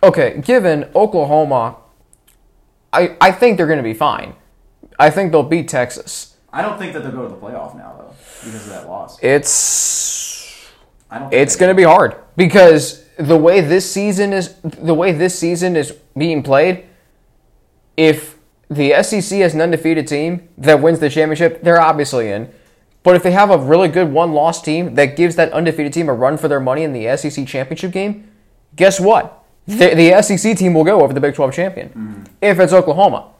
okay, given Oklahoma I I think they're going to be fine. I think they'll beat Texas. I don't think that they'll go to the playoff now though because of that loss. It's I don't. It's going to be hard because the way this season is the way this season is being played. If the SEC has an undefeated team that wins the championship, they're obviously in. But if they have a really good one-loss team that gives that undefeated team a run for their money in the SEC championship game, guess what? The, the SEC team will go over the Big 12 champion if it's Oklahoma.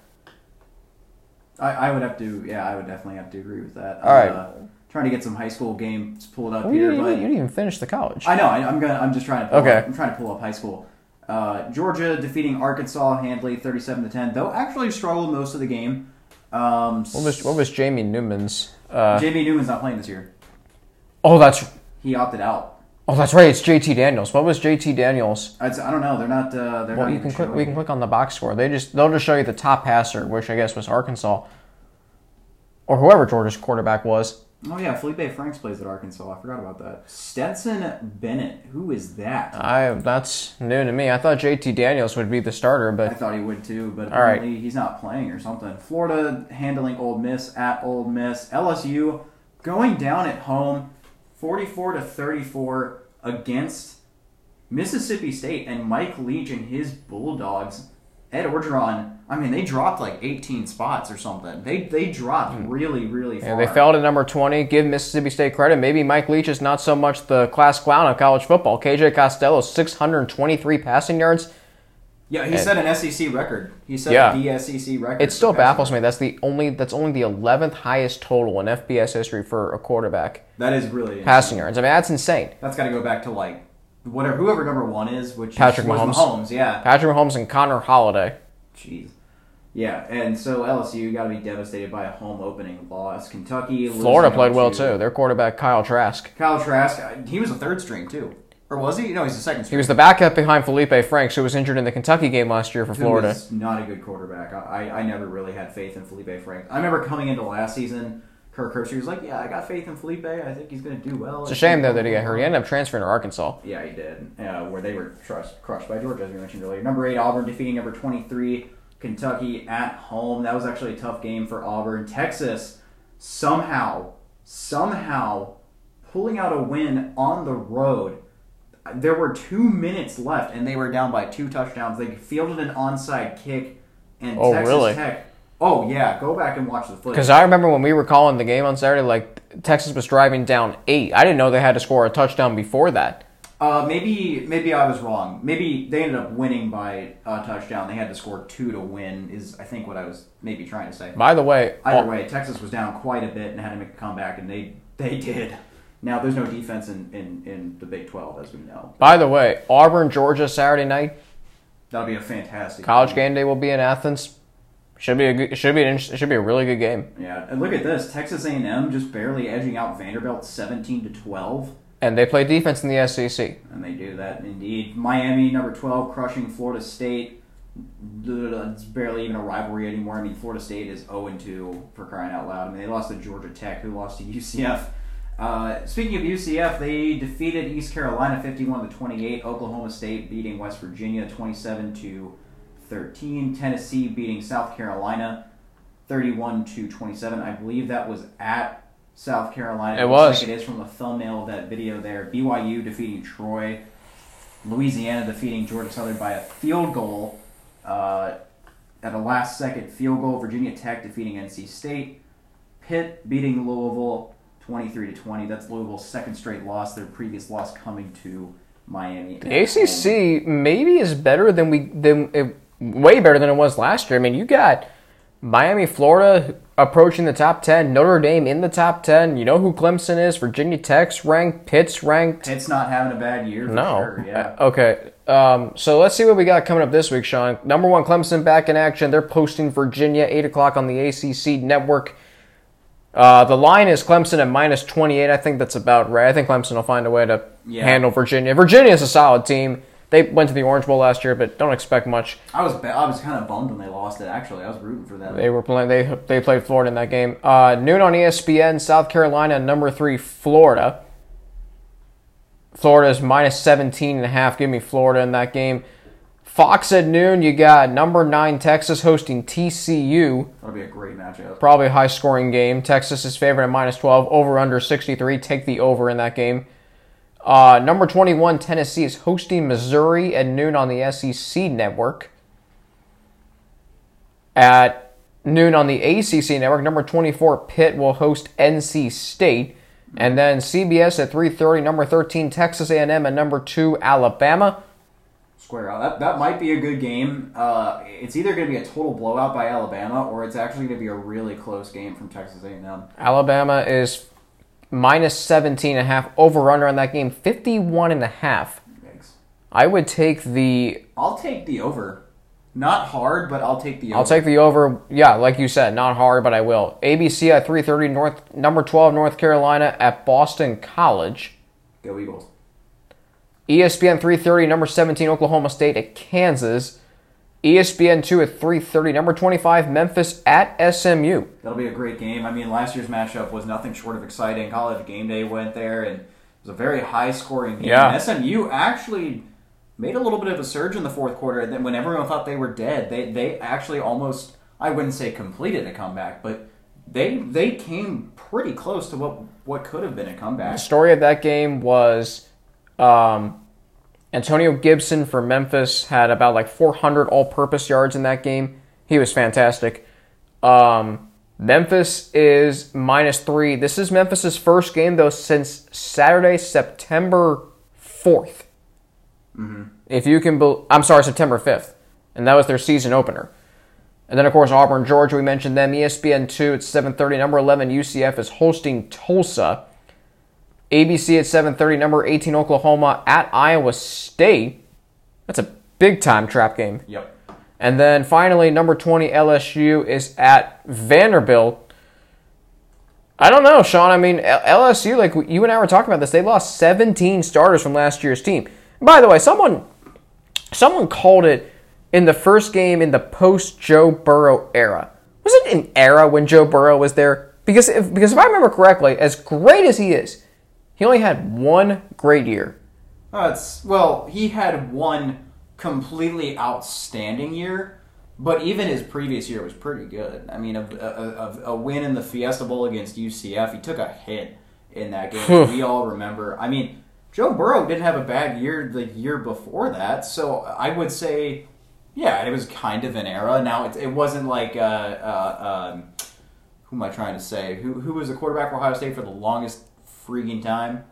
I, I would have to. Yeah, I would definitely have to agree with that. All right. Uh, trying to get some high school games pulled up Well, here, didn't- but you didn't even finish the college. I know. I, I'm gonna. I'm just trying to. Pull Okay. Up, I'm trying to pull up high school. Uh, Georgia defeating Arkansas handily, 37 to 10. Though actually struggled most of the game. Um, What was what was Jamie Newman's? Uh, JB Newman's not playing this year. oh, that's He opted out. oh, that's right. It's JT Daniels. What was JT Daniels? I don't know. They're not. Uh, they're Well, not you can click. We can click on the box score. They just they'll just show you the top passer, which I guess was Arkansas, or whoever Georgia's quarterback was. Oh yeah, Felipe Franks plays at Arkansas. I forgot about that. Stetson Bennett. Who is that? I that's new to me. I thought JT Daniels would be the starter, but I thought he would too, but All right. apparently he's not playing or something. Florida handling Ole Miss at Ole Miss. LSU going down at home, forty-four to thirty-four against Mississippi State and Mike Leach and his Bulldogs. Ed Orgeron. I mean, they dropped like eighteen spots or something. They they dropped really really far. Hmm. yeah, they fell to number twenty. Give Mississippi State credit. Maybe Mike Leach is not so much the class clown of college football. KJ Costello, six hundred twenty-three passing yards. Yeah, he set an SEC record. He set Yeah. the SEC record. It still baffles me. That's the only. That's only the eleventh highest total in FBS history for a quarterback That is really passing yards. I mean, that's insane. That's got to go back to like whatever whoever number one is, which Patrick was Mahomes. Mahomes, yeah. Patrick Mahomes and Connor Halliday. Jeez. Yeah, and so LSU got to be devastated by a home opening loss. Kentucky, Florida played well too. Their quarterback Kyle Trask. Kyle Trask, uh, he was a third string too, or was he? No, he's a second string. He was the backup behind Felipe Franks, who was injured in the Kentucky game last year for Who Florida. was not a good quarterback. I, I I never really had faith in Felipe Frank. I remember coming into last season, Kirk Herbstreit was like, "Yeah, I got faith in Felipe. I think he's going to do well." It's a shame though that he got hurt. He ended up transferring to Arkansas. Yeah, he did. Uh, where they were crushed, crushed by Georgia, as we mentioned earlier. Number eight, Auburn defeating number twenty-three, Kentucky at home. That was actually a tough game for Auburn. Texas somehow, somehow pulling out a win on the road. There were two minutes left, and they were down by two touchdowns. They fielded an onside kick, and Oh, Texas really? Tech. Oh yeah, go back and watch the footage. Because I remember when we were calling the game on Saturday, like Texas was driving down eight. I didn't know they had to score a touchdown before that. Uh, maybe maybe I was wrong. Maybe they ended up winning by a touchdown. They had to score two to win. Is I think what I was maybe trying to say. By the way, Either way, Texas was down quite a bit and had to make a comeback, and they they did. Now there's no defense in, in, in the Big 12 as we know. by the way, Auburn, Georgia, Saturday night. That'll be a fantastic College game day will be in Athens. Should be a good, should be an, should be a really good game. Yeah, and look at this: Texas A&M just barely edging out Vanderbilt 17 to 12. And they play defense in the SEC. And they do that indeed. Miami, number 12, crushing Florida State. It's barely even a rivalry anymore. I mean, Florida State is 0 2 for crying out loud. I mean, they lost to Georgia Tech, who lost to (laughs) UCF. Uh, speaking of UCF, they defeated East Carolina 51 to 28. Oklahoma State beating West Virginia 27 to 13. Tennessee beating South Carolina 31 to 27. I believe that was at South Carolina. It was. Like it is from the thumbnail of that video there. BYU defeating Troy. Louisiana defeating Georgia Southern by a field goal. Uh, at a last second field goal. Virginia Tech defeating NC State. Pitt beating Louisville 23 to 20. That's Louisville's second straight loss. Their previous loss coming to Miami. The ACC maybe is better than we than it, way better than it was last year. I mean, you got Miami, Florida approaching the top ten, Notre Dame in the top ten. You know who Clemson is? Virginia Tech's ranked, Pitt's ranked. Pitt's not having a bad year. For No. Sure, yeah. Okay. Um, so let's see what we got coming up this week, Sean. Number one, Clemson back in action. They're posting Virginia, 8 o'clock on the ACC network. Uh, the line is Clemson at minus 28. I think that's about right. I think Clemson will find a way to Yeah. handle Virginia. Virginia is a solid team. They went to the Orange Bowl last year, but don't expect much. I was I was kind of bummed when they lost it. Actually, I was rooting for them. They were playing. They they played Florida in that game. Uh, noon on ESPN. South Carolina, number three, Florida. Florida is minus 17 and a half. Give me Florida in that game. Fox at noon. You got number nine Texas hosting TCU. That'll be a great matchup. Probably a high scoring game. Texas is favored at minus 12. Over under 63. Take the over in that game. Uh, number 21 Tennessee is hosting Missouri at noon on the SEC network. At noon on the ACC network, number 24 Pitt will host NC State. And then CBS at 3:30, number 13 Texas A&M and number 2 Alabama. Square out. That that might be a good game. Uh, it's either going to be a total blowout by Alabama, or it's actually going to be a really close game from Texas A&M. Alabama is minus 17 and a half over under on that game 51 and a half. Yikes. I would take the I'll take the over. Not hard, but I'll take the over. I'll take the over. Yeah, like you said, not hard, but I will. ABC at 3:30 North number 12 North Carolina at Boston College. Go Eagles. ESPN 3:30 number 17 Oklahoma State at Kansas. ESPN 2 at 3:30 number 25 Memphis at SMU. That'll be a great game. I mean, last year's matchup was nothing short of exciting. College game day went there, and it was a very high scoring game. Yeah. And SMU actually made a little bit of a surge in the fourth quarter. And then when everyone thought they were dead, they they actually almost I wouldn't say completed a comeback, but they they came pretty close to what what could have been a comeback. The story of that game was um, Antonio Gibson for Memphis had about like 400 all-purpose yards in that game. He was fantastic. Um, Memphis is minus three. This is Memphis's first game though since Saturday, September 4th. If you can, I'm sorry, September 5th, and that was their season opener. And then, of course, Auburn, Georgia. We mentioned them. ESPN two at 7:30. Number 11 UCF is hosting Tulsa. ABC at 7:30. Number 18 Oklahoma at Iowa State. That's a big time trap game. Yep. And then finally, number 20 LSU is at Vanderbilt. I don't know, Sean. I mean, LSU, like you and I were talking about this, they lost 17 starters from last year's team. By the way, someone someone called it in the first game in the post Joe Burrow era. Was it an era when Joe Burrow was there? Because if, because if I remember correctly, as great as he is, he only had one great year. Uh, well, he had one completely outstanding year, but even his previous year was pretty good. I mean, a, a, a, a win in the Fiesta Bowl against UCF, he took a hit in that game. (laughs) we all remember. I mean, Joe Burrow didn't have a bad year the year before that, so I would say, yeah, it was kind of an era. Now, it, it wasn't like, uh, uh, um, who am I trying to say? Who, who was the quarterback for Ohio State for the longest freaking time?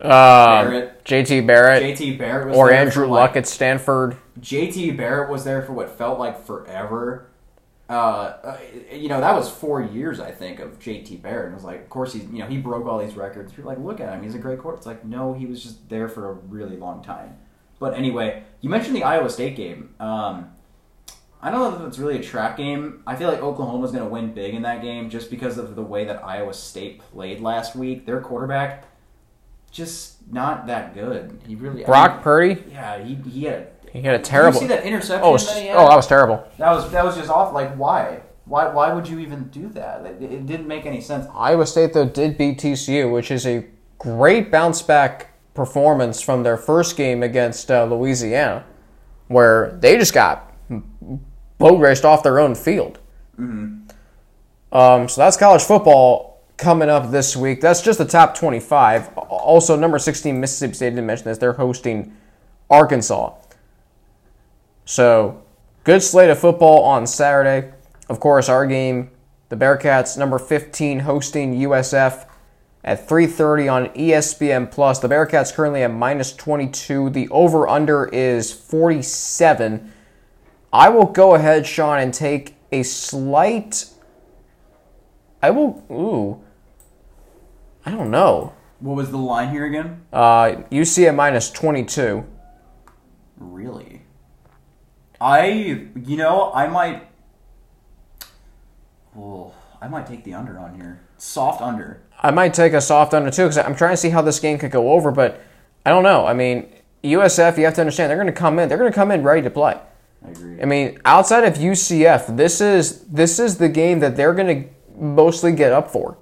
Uh, Barrett. JT Barrett JT Barrett was or there Andrew for, like, Luck at Stanford. JT Barrett was there for what felt like forever. Uh, uh, you know, that was four years, I think, of JT Barrett. And it was like, of course, he's, you know, he broke all these records. You're like, look at him. He's a great quarterback. It's like, no, he was just there for a really long time. But anyway, you mentioned the Iowa State game. Um, I don't know if it's really a trap game. I feel like Oklahoma's going to win big in that game just because of the way that Iowa State played last week. Their quarterback, just not that good. He really. I Brock mean, Purdy, yeah, he, he had a he had a did terrible. you see that interception oh, that oh, that was terrible. that was that was just off. Like, why? Why? Why would you even do that? It, it didn't make any sense. Iowa State though did beat TCU, which is a great bounce back performance from their first game against uh, Louisiana, where they just got boat raced off their own field. Um, so that's college football. coming up this week. That's just the top 25. Also, number 16, Mississippi State didn't mention this. They're hosting Arkansas. So, good slate of football on Saturday. Of course, our game, the Bearcats, number 15, hosting USF at 3:30 on ESPN Plus. The Bearcats currently at minus 22. The over/under is 47. I will go ahead, Sean, and take a slight. I will. Ooh. I don't know. What was the line here again? Uh, UC at minus 22. Really? I, you know, I might. Oh, I might take the under on here. Soft under. I might take a soft under too because I'm trying to see how this game could go over, but I don't know. I mean, USF, you have to understand they're going to come in. They're going to come in ready to play. I agree. I mean, outside of UCF, this is this is the game that they're going to mostly get up for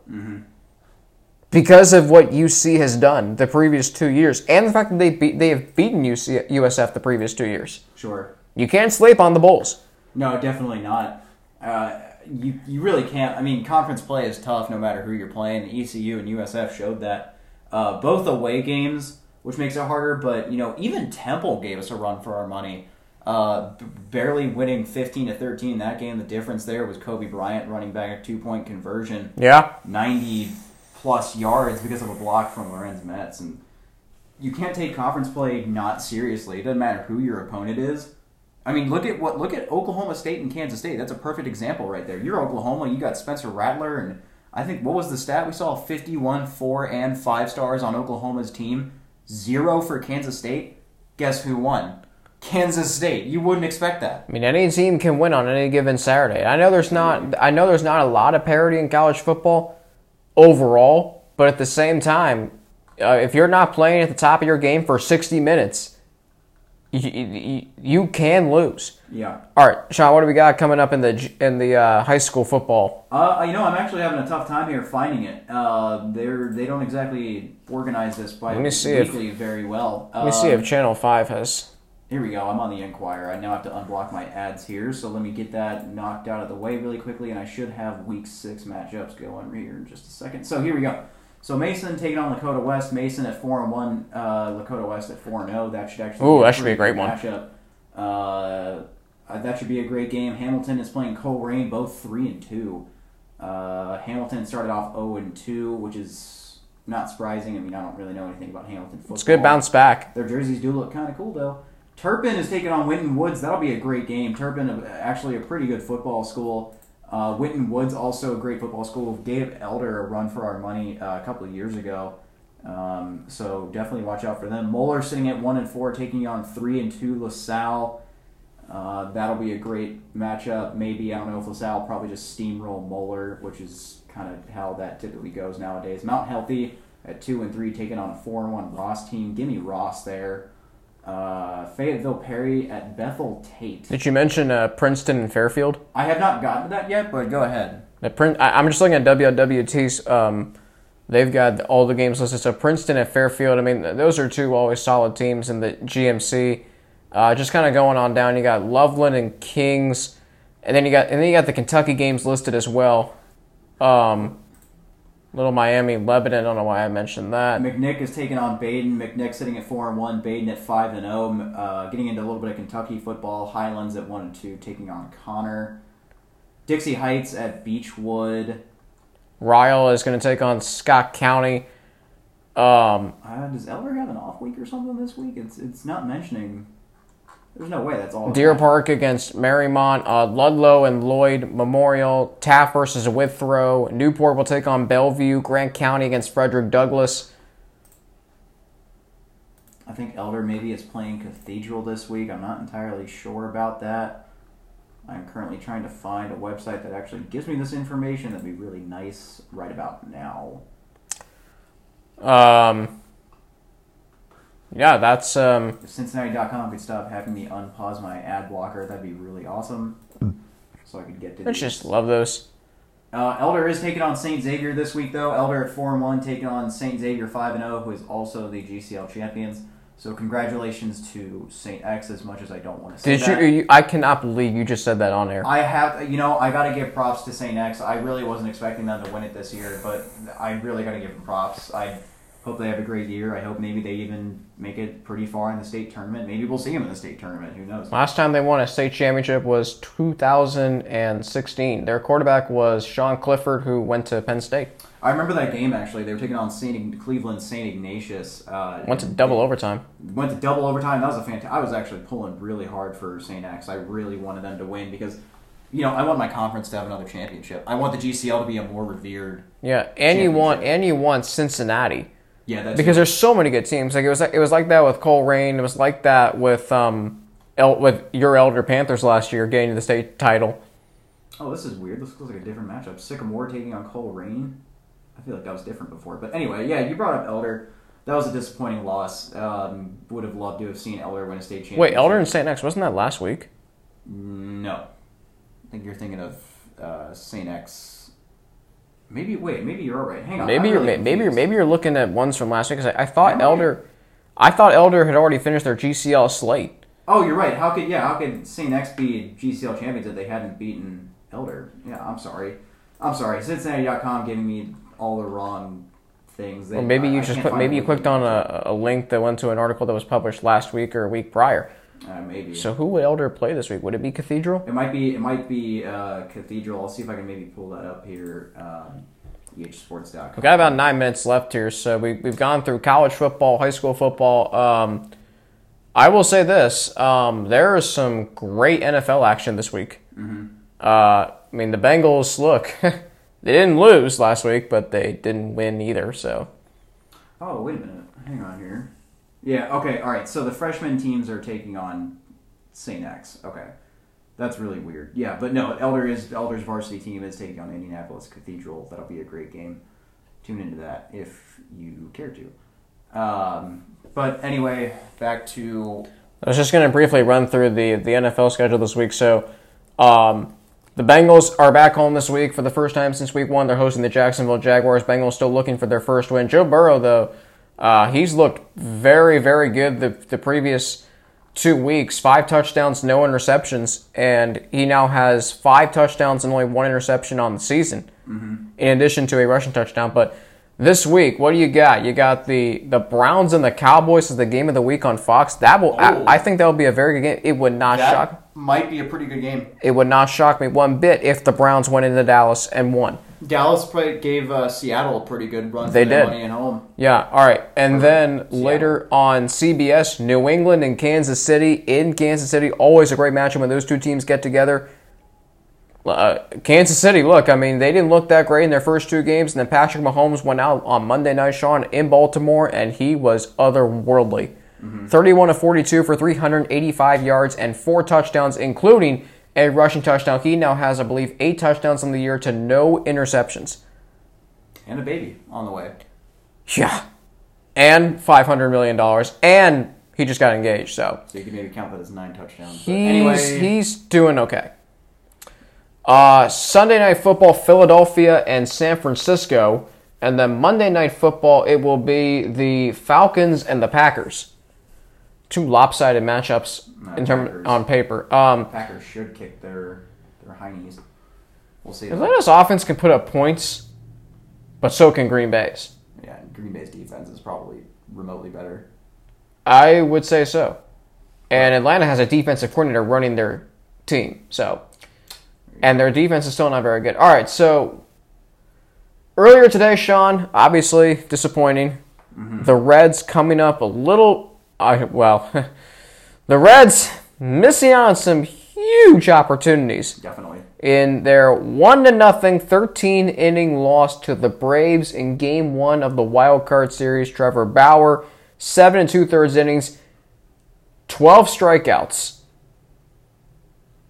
because of what UC has done the previous two years, and the fact that they beat, they have beaten UC, USF the previous two years. Sure. You can't sleep on the Bulls. No, definitely not. Uh, you you really can't. I mean, conference play is tough no matter who you're playing. ECU and USF showed that. Uh, both away games, which makes it harder. But you know, even Temple gave us a run for our money. Uh, barely winning 15 to 13 in that game. The difference there was Coby Bryant running back a two point conversion, Yeah, 90 plus yards because of a block from Lorenz Metz. And you can't take conference play not seriously. It doesn't matter who your opponent is. I mean, look at what look at Oklahoma State and Kansas State. That's a perfect example right there. You're Oklahoma. You got Spencer Rattler, and I think what was the stat we saw? 51 four and five stars on Oklahoma's team, zero for Kansas State. Guess who won? Kansas State. You wouldn't expect that. I mean, any team can win on any given Saturday. I know there's not. I know there's not a lot of parity in college football overall, but at the same time, uh, if you're not playing at the top of your game for 60 minutes, you, you, you can lose. Yeah. All right, Sean, what do we got coming up in the in the uh, high school football? Uh, you know, I'm actually having a tough time here finding it. Uh, they're they don't exactly organize this by Let me see if- weekly very well. Let me see Um, if Channel Five has. Here we go. I'm on the Enquirer. I now have to unblock my ads here, so let me get that knocked out of the way really quickly, and I should have Week Six matchups going right here in just a second. So here we go. So Mason taking on Lakota West. Mason at four and one. Uh, Lakota West at four and zero. That should actually Ooh, be that should be a great matchup. Uh, uh, that should be a great game. Hamilton is playing Colerain, both three and two. Uh, Hamilton started off zero and two, which is not surprising. I mean, I don't really know anything about Hamilton football. It's good bounce back. Their jerseys do look kind of cool, though. Turpin is taking on Winton Woods. That'll be a great game. Turpin, uh, actually a pretty good football school. Uh, Winton Woods, also a great football school. Gave Elder a run for our money uh, a couple of years ago. Um, so definitely watch out for them. Moeller sitting at one and four, taking on three and two LaSalle. Uh, that'll be a great matchup. Maybe I don't know if LaSalle probably just steamroll Moeller, which is kind of how that typically goes nowadays. Mount Healthy at two and three, taking on a four and one Ross team. Give me Ross there. Uh, Fayetteville Perry at Bethel Tate. Did you mention uh, Princeton and Fairfield? I have not gotten to that yet, but go ahead. Prin- I, I'm just looking at WLWT's. Um, they've got all the games listed. So Princeton and Fairfield. I mean, those are two always solid teams in the GMC. Uh, just kind of going on down. You got Loveland and Kings, and then you got and then you got the Kentucky games listed as well. Um, Little Miami, Lebanon. I don't know why I mentioned that. McNick is taking on Badin. McNick sitting at four and one. Badin at five and zero. Uh, getting into a little bit of Kentucky football. Highlands at one and two, taking on Conner. Dixie Heights at Beechwood. Ryle is going to take on Scott County. Um, Uh, does Elder have an off week or something this week? It's it's not mentioning. There's no way that's all. Deer Park against Mariemont, uh, Ludlow and Lloyd Memorial, Taft versus Withrow, Newport will take on Bellevue, Grant County against Frederick Douglass. I think Elder maybe is playing Cathedral this week. I'm not entirely sure about that. I'm currently trying to find a website that actually gives me this information. That'd be really nice right about now. Um, yeah, that's um, Cincinnati.com could stop having me unpause my ad blocker, that'd be really awesome. So I could get to I these. just love those. Uh, Elder is taking on St. Xavier this week, though. Elder at 4 and 1, taking on St. Xavier 5 and 0, who is also the GCL champions. So congratulations to Saint X. As much as I don't want to say Did that. you, you? I cannot believe you just said that on air. I have, you know, I got to give props to Saint X. I really wasn't expecting them to win it this year, but I really got to give them props. I hope they have a great year. I hope maybe they even make it pretty far in the state tournament. Maybe we'll see them in the state tournament. Who knows? Last time they won a state championship was 2016. Their quarterback was Sean Clifford, who went to Penn State. I remember that game actually. They were taking on Saint Cleveland Saint Ignatius. Uh, Went to double overtime. Went to double overtime. That was a fantastic. I was actually pulling really hard for Saint X. I really wanted them to win because, you know, I want my conference to have another championship. I want the GCL to be a more revered. Yeah, and you want and you want Cincinnati Yeah, that's because there's so many good teams. Like it was like, it was like that with Colerain. It was like that with um El, with your Elder Panthers last year getting the state title. Oh, this is weird. This looks like a different matchup. Sycamore taking on Colerain. I feel like that was different before. But anyway, yeah, you brought up Elder. That was a disappointing loss. Um, would have loved to have seen Elder win a state championship. Wait, Elder and St. X wasn't that last week? No. I think you're thinking of uh, St. X. Maybe, wait, maybe you're right. Hang on. Maybe you're really maybe you're maybe you're looking at ones from last week. 'cause I, I thought I? Elder, I thought Elder had already finished their GCL slate. Oh, you're right. How could, yeah, how could St. X be GCL champions if they hadn't beaten Elder? Yeah, I'm sorry. I'm sorry. Cincinnati.com giving me all the wrong things. They, Or maybe you I just click, find maybe you clicked on a, a link that went to an article that was published last week or a week prior. Uh, maybe. So who would Elder play this week? Would it be Cathedral? It might be. It might be uh, Cathedral. I'll see if I can maybe pull that up here. Um, ehsports.com. We've got about nine minutes left here, so we, we've gone through college football, high school football. Um, I will say this: um, there is some great NFL action this week. Uh, I mean, the Bengals look. (laughs) they didn't lose last week, but they didn't win either. So Oh, wait a minute. Hang on here. Yeah. Okay. All right. So the freshman teams are taking on Saint X. Okay. That's really weird. Yeah, but no, Elder is Elder's varsity team is taking on Indianapolis Cathedral. That'll be a great game. Tune into that if you care to. Um, but anyway, back to I was just going to briefly run through the the NFL schedule this week. So, um, the Bengals are back home this week for the first time since week one. They're hosting the Jacksonville Jaguars. Bengals still looking for their first win. Joe Burrow, though, uh, he's looked very, very good the the previous two weeks. Five touchdowns, no interceptions, and he now has five touchdowns and only one interception on the season, in addition to a rushing touchdown. But this week, what do you got? You got the the Browns and the Cowboys as the game of the week on Fox. That will, Oh. I, I think that will be a very good game. It would not that shock. might be a pretty good game. It would not shock me one bit if the Browns went into Dallas and won. Dallas played, gave uh, Seattle a pretty good run. For They did. money at home. Yeah, all right. And then later on CBS, New England and Kansas City in Kansas City. Always a great matchup when those two teams get together. Uh, Kansas City, look, I mean, they didn't look that great in their first two games, and then Patrick Mahomes went out on Monday Night Sean in Baltimore, and he was otherworldly. 31 of 42 for 385 yards and four touchdowns, including a rushing touchdown. He now has, I believe, eight touchdowns on the year to no interceptions. And a baby on the way. Yeah. And $500 million. And he just got engaged, so So you can maybe count that as nine touchdowns. He's, anyway, he's doing okay. Uh, Sunday night football, Philadelphia and San Francisco. And then Monday night football, it will be the Falcons and the Packers. Two lopsided matchups in term on paper. Um, Packers should kick their their high knees. We'll see. Atlanta's offense can put up points, but so can Green Bay's. Yeah, Green Bay's defense is probably remotely better. I would say so. And Atlanta has a defensive coordinator running their team, so and their defense is still not very good. All right, so earlier today, Sean, obviously disappointing. The Reds coming up a little. I well, (laughs) the Reds missing out on some huge opportunities Definitely. in their one to nothing 13 inning loss to the Braves in Game One of the Wild Card Series. Trevor Bauer, seven and two thirds innings, 12 strikeouts,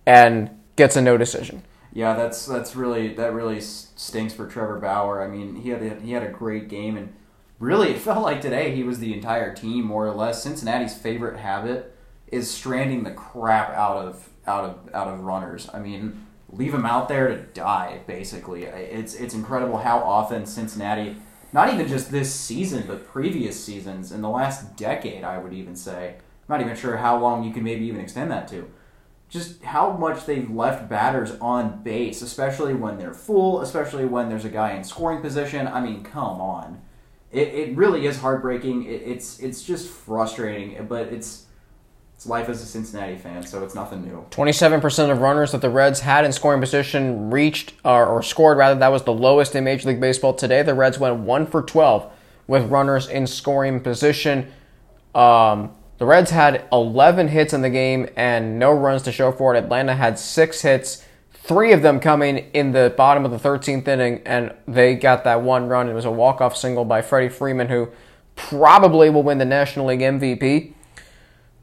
and gets a no decision. Yeah, that's that's really that really stinks for Trevor Bauer. I mean, he had a, he had a great game, and really, it felt like today he was the entire team more or less. Cincinnati's favorite habit is stranding the crap out of out of out of runners. I mean, leave them out there to die. Basically, it's it's incredible how often Cincinnati not even just this season, but previous seasons in the last decade, I would even say. I'm not even sure how long you can maybe even extend that to. Just how much they've left batters on base, especially when they're full, especially when there's a guy in scoring position. I mean, come on. It, it really is heartbreaking. It, it's it's just frustrating, but it's it's life as a Cincinnati fan, so it's nothing new. 27% of runners that the Reds had in scoring position reached or, or scored rather that was the lowest in Major League Baseball today. The Reds went 1 for 12 with runners in scoring position. Um, the Reds had 11 hits in the game and no runs to show for it. Atlanta had 6 hits, 3 of them coming in the bottom of the 13th inning and they got that one run. It was a walk-off single by Freddie Freeman who probably will win the National League MVP.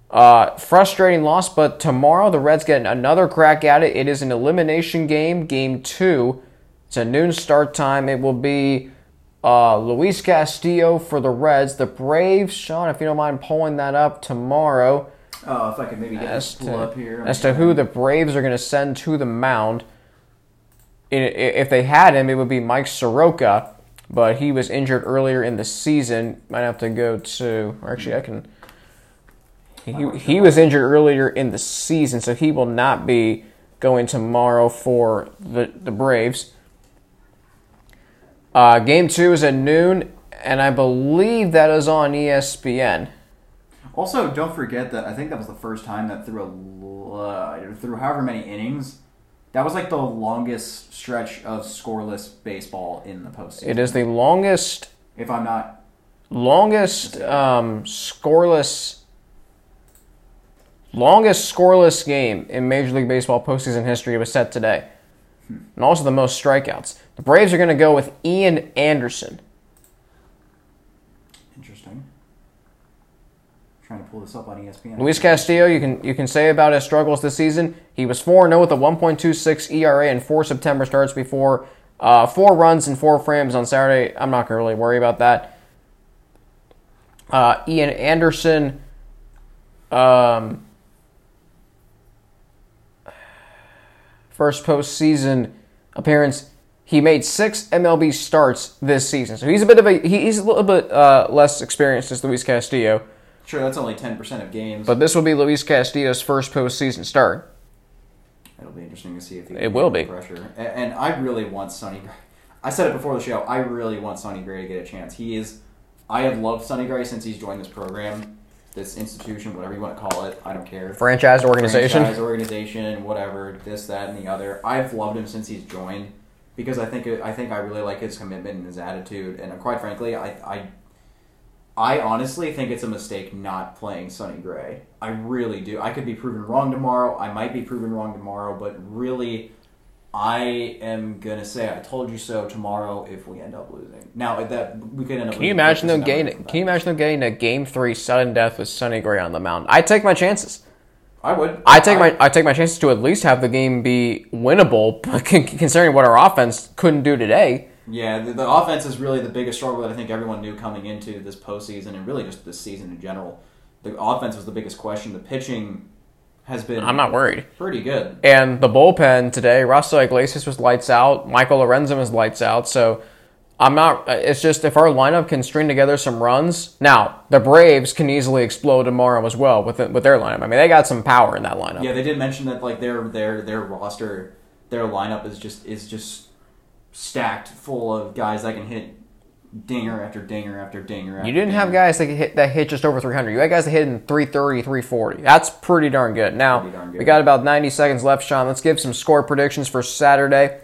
Uh, frustrating loss, but tomorrow the Reds get another crack at it. It is an elimination game, game two. It's a noon start time. It will be uh, Luis Castillo for the Reds. The Braves, Sean, if you don't mind pulling that up tomorrow. Oh, if I could maybe get as this pull to, up here. as to who the Braves are going to send to the mound. If they had him, it would be Mike Soroka, but he was injured earlier in the season. Might have to go to. Or actually, I can. He, he was injured earlier in the season, so he will not be going tomorrow for the, the Braves. Uh, game two is at noon, and I believe that is on ESPN. Also, don't forget that I think that was the first time that through a uh, through however many innings, that was like the longest stretch of scoreless baseball in the postseason. It is the longest If I'm not, longest um, scoreless longest scoreless game in Major League Baseball postseason history was set today, and also the most strikeouts. The Braves are going to go with Ian Anderson. interesting. Trying to pull this up on ESPN. Luis Castillo, you can you can say about his struggles this season. He was 4 0 with a 1.26 ERA and four September starts before uh, four runs and four frames on Saturday. I'm not going to really worry about that. Uh, Ian Anderson, um, first postseason appearance. He made six MLB starts this season, so he's a bit of a he- he's a little bit uh, less experienced as Luis Castillo. Sure, that's only ten percent of games. But this will be Luis Castillo's first postseason start. It'll be interesting to see if he It will be. pressure. And I really want Sonny. Gray. I said it before the show. I really want Sonny Gray to get a chance. He is. I have loved Sonny Gray since he's joined this program, this institution, whatever you want to call it. I don't care. Franchise organization. franchise organization, whatever, this, that, and the other. I've loved him since he's joined because I think I think I really like his commitment and his attitude, and quite frankly, I I, I honestly think it's a mistake not playing Sonny Gray. I really do. I could be proven wrong tomorrow. I might be proven wrong tomorrow, but really. I am gonna say I told you so tomorrow if we end up losing. Now that we could end up. Can you imagine them getting? Can you imagine them getting a game three sudden death with Sonny Gray on the mound? I take my chances. I would. I take my I take my chances to at least have the game be winnable, con- (laughs) considering what our offense couldn't do today. Yeah, the, the offense is really the biggest struggle that I think everyone knew coming into this postseason and really just this season in general. The offense was the biggest question. The pitching has been I'm not worried. pretty good. And the bullpen today, Raisel Iglesias was lights out. Michael Lorenzen was lights out. So I'm not. It's just if our lineup can string together some runs. Now the Braves can easily explode tomorrow as well with with their lineup. I mean, they got some power in that lineup. Yeah, they did mention that like their their their roster, their lineup is just is just stacked full of guys that can hit dinger after dinger after dinger. After You didn't have guys that hit that hit just over 300. You had guys that hit in 330, 340. That's pretty darn good. Now, darn good. we got about 90 seconds left, Sean. Let's give some score predictions for Saturday.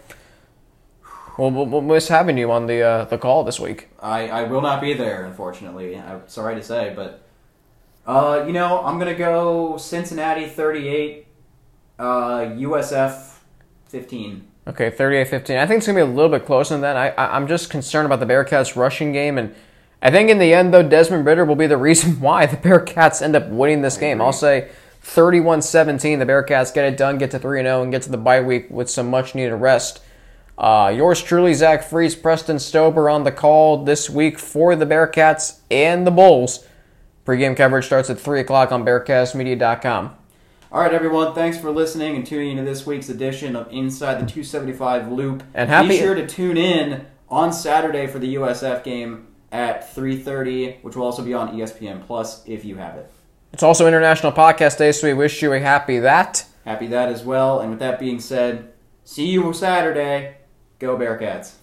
We'll miss having you on the uh, the call this week. I, I will not be there, unfortunately. I'm sorry to say, but uh, you know, I'm gonna go Cincinnati 38, uh, USF 15. Okay, 38-15. I think it's going to be a little bit closer than that. I, I, I'm just concerned about the Bearcats' rushing game, and I think in the end, though, Desmond Ridder will be the (laughs) reason why the Bearcats end up winning this game. I'll say 31-17. The Bearcats get it done, get to 3-0, and get to the bye week with some much-needed rest. Uh, yours truly, Zach Fries, Preston Stober on the call this week for the Bearcats and the Bulls. Pre-game coverage starts at 3 o'clock on BearcastMedia.com. All right, everyone. Thanks for listening and tuning into this week's edition of Inside the 275 Loop. And happy- Be sure to tune in on Saturday for the USF game at 3:30, which will also be on ESPN Plus if you have it. It's also International Podcast Day, so we wish you a happy that. Happy that as well. And with that being said, see you Saturday. Go Bearcats.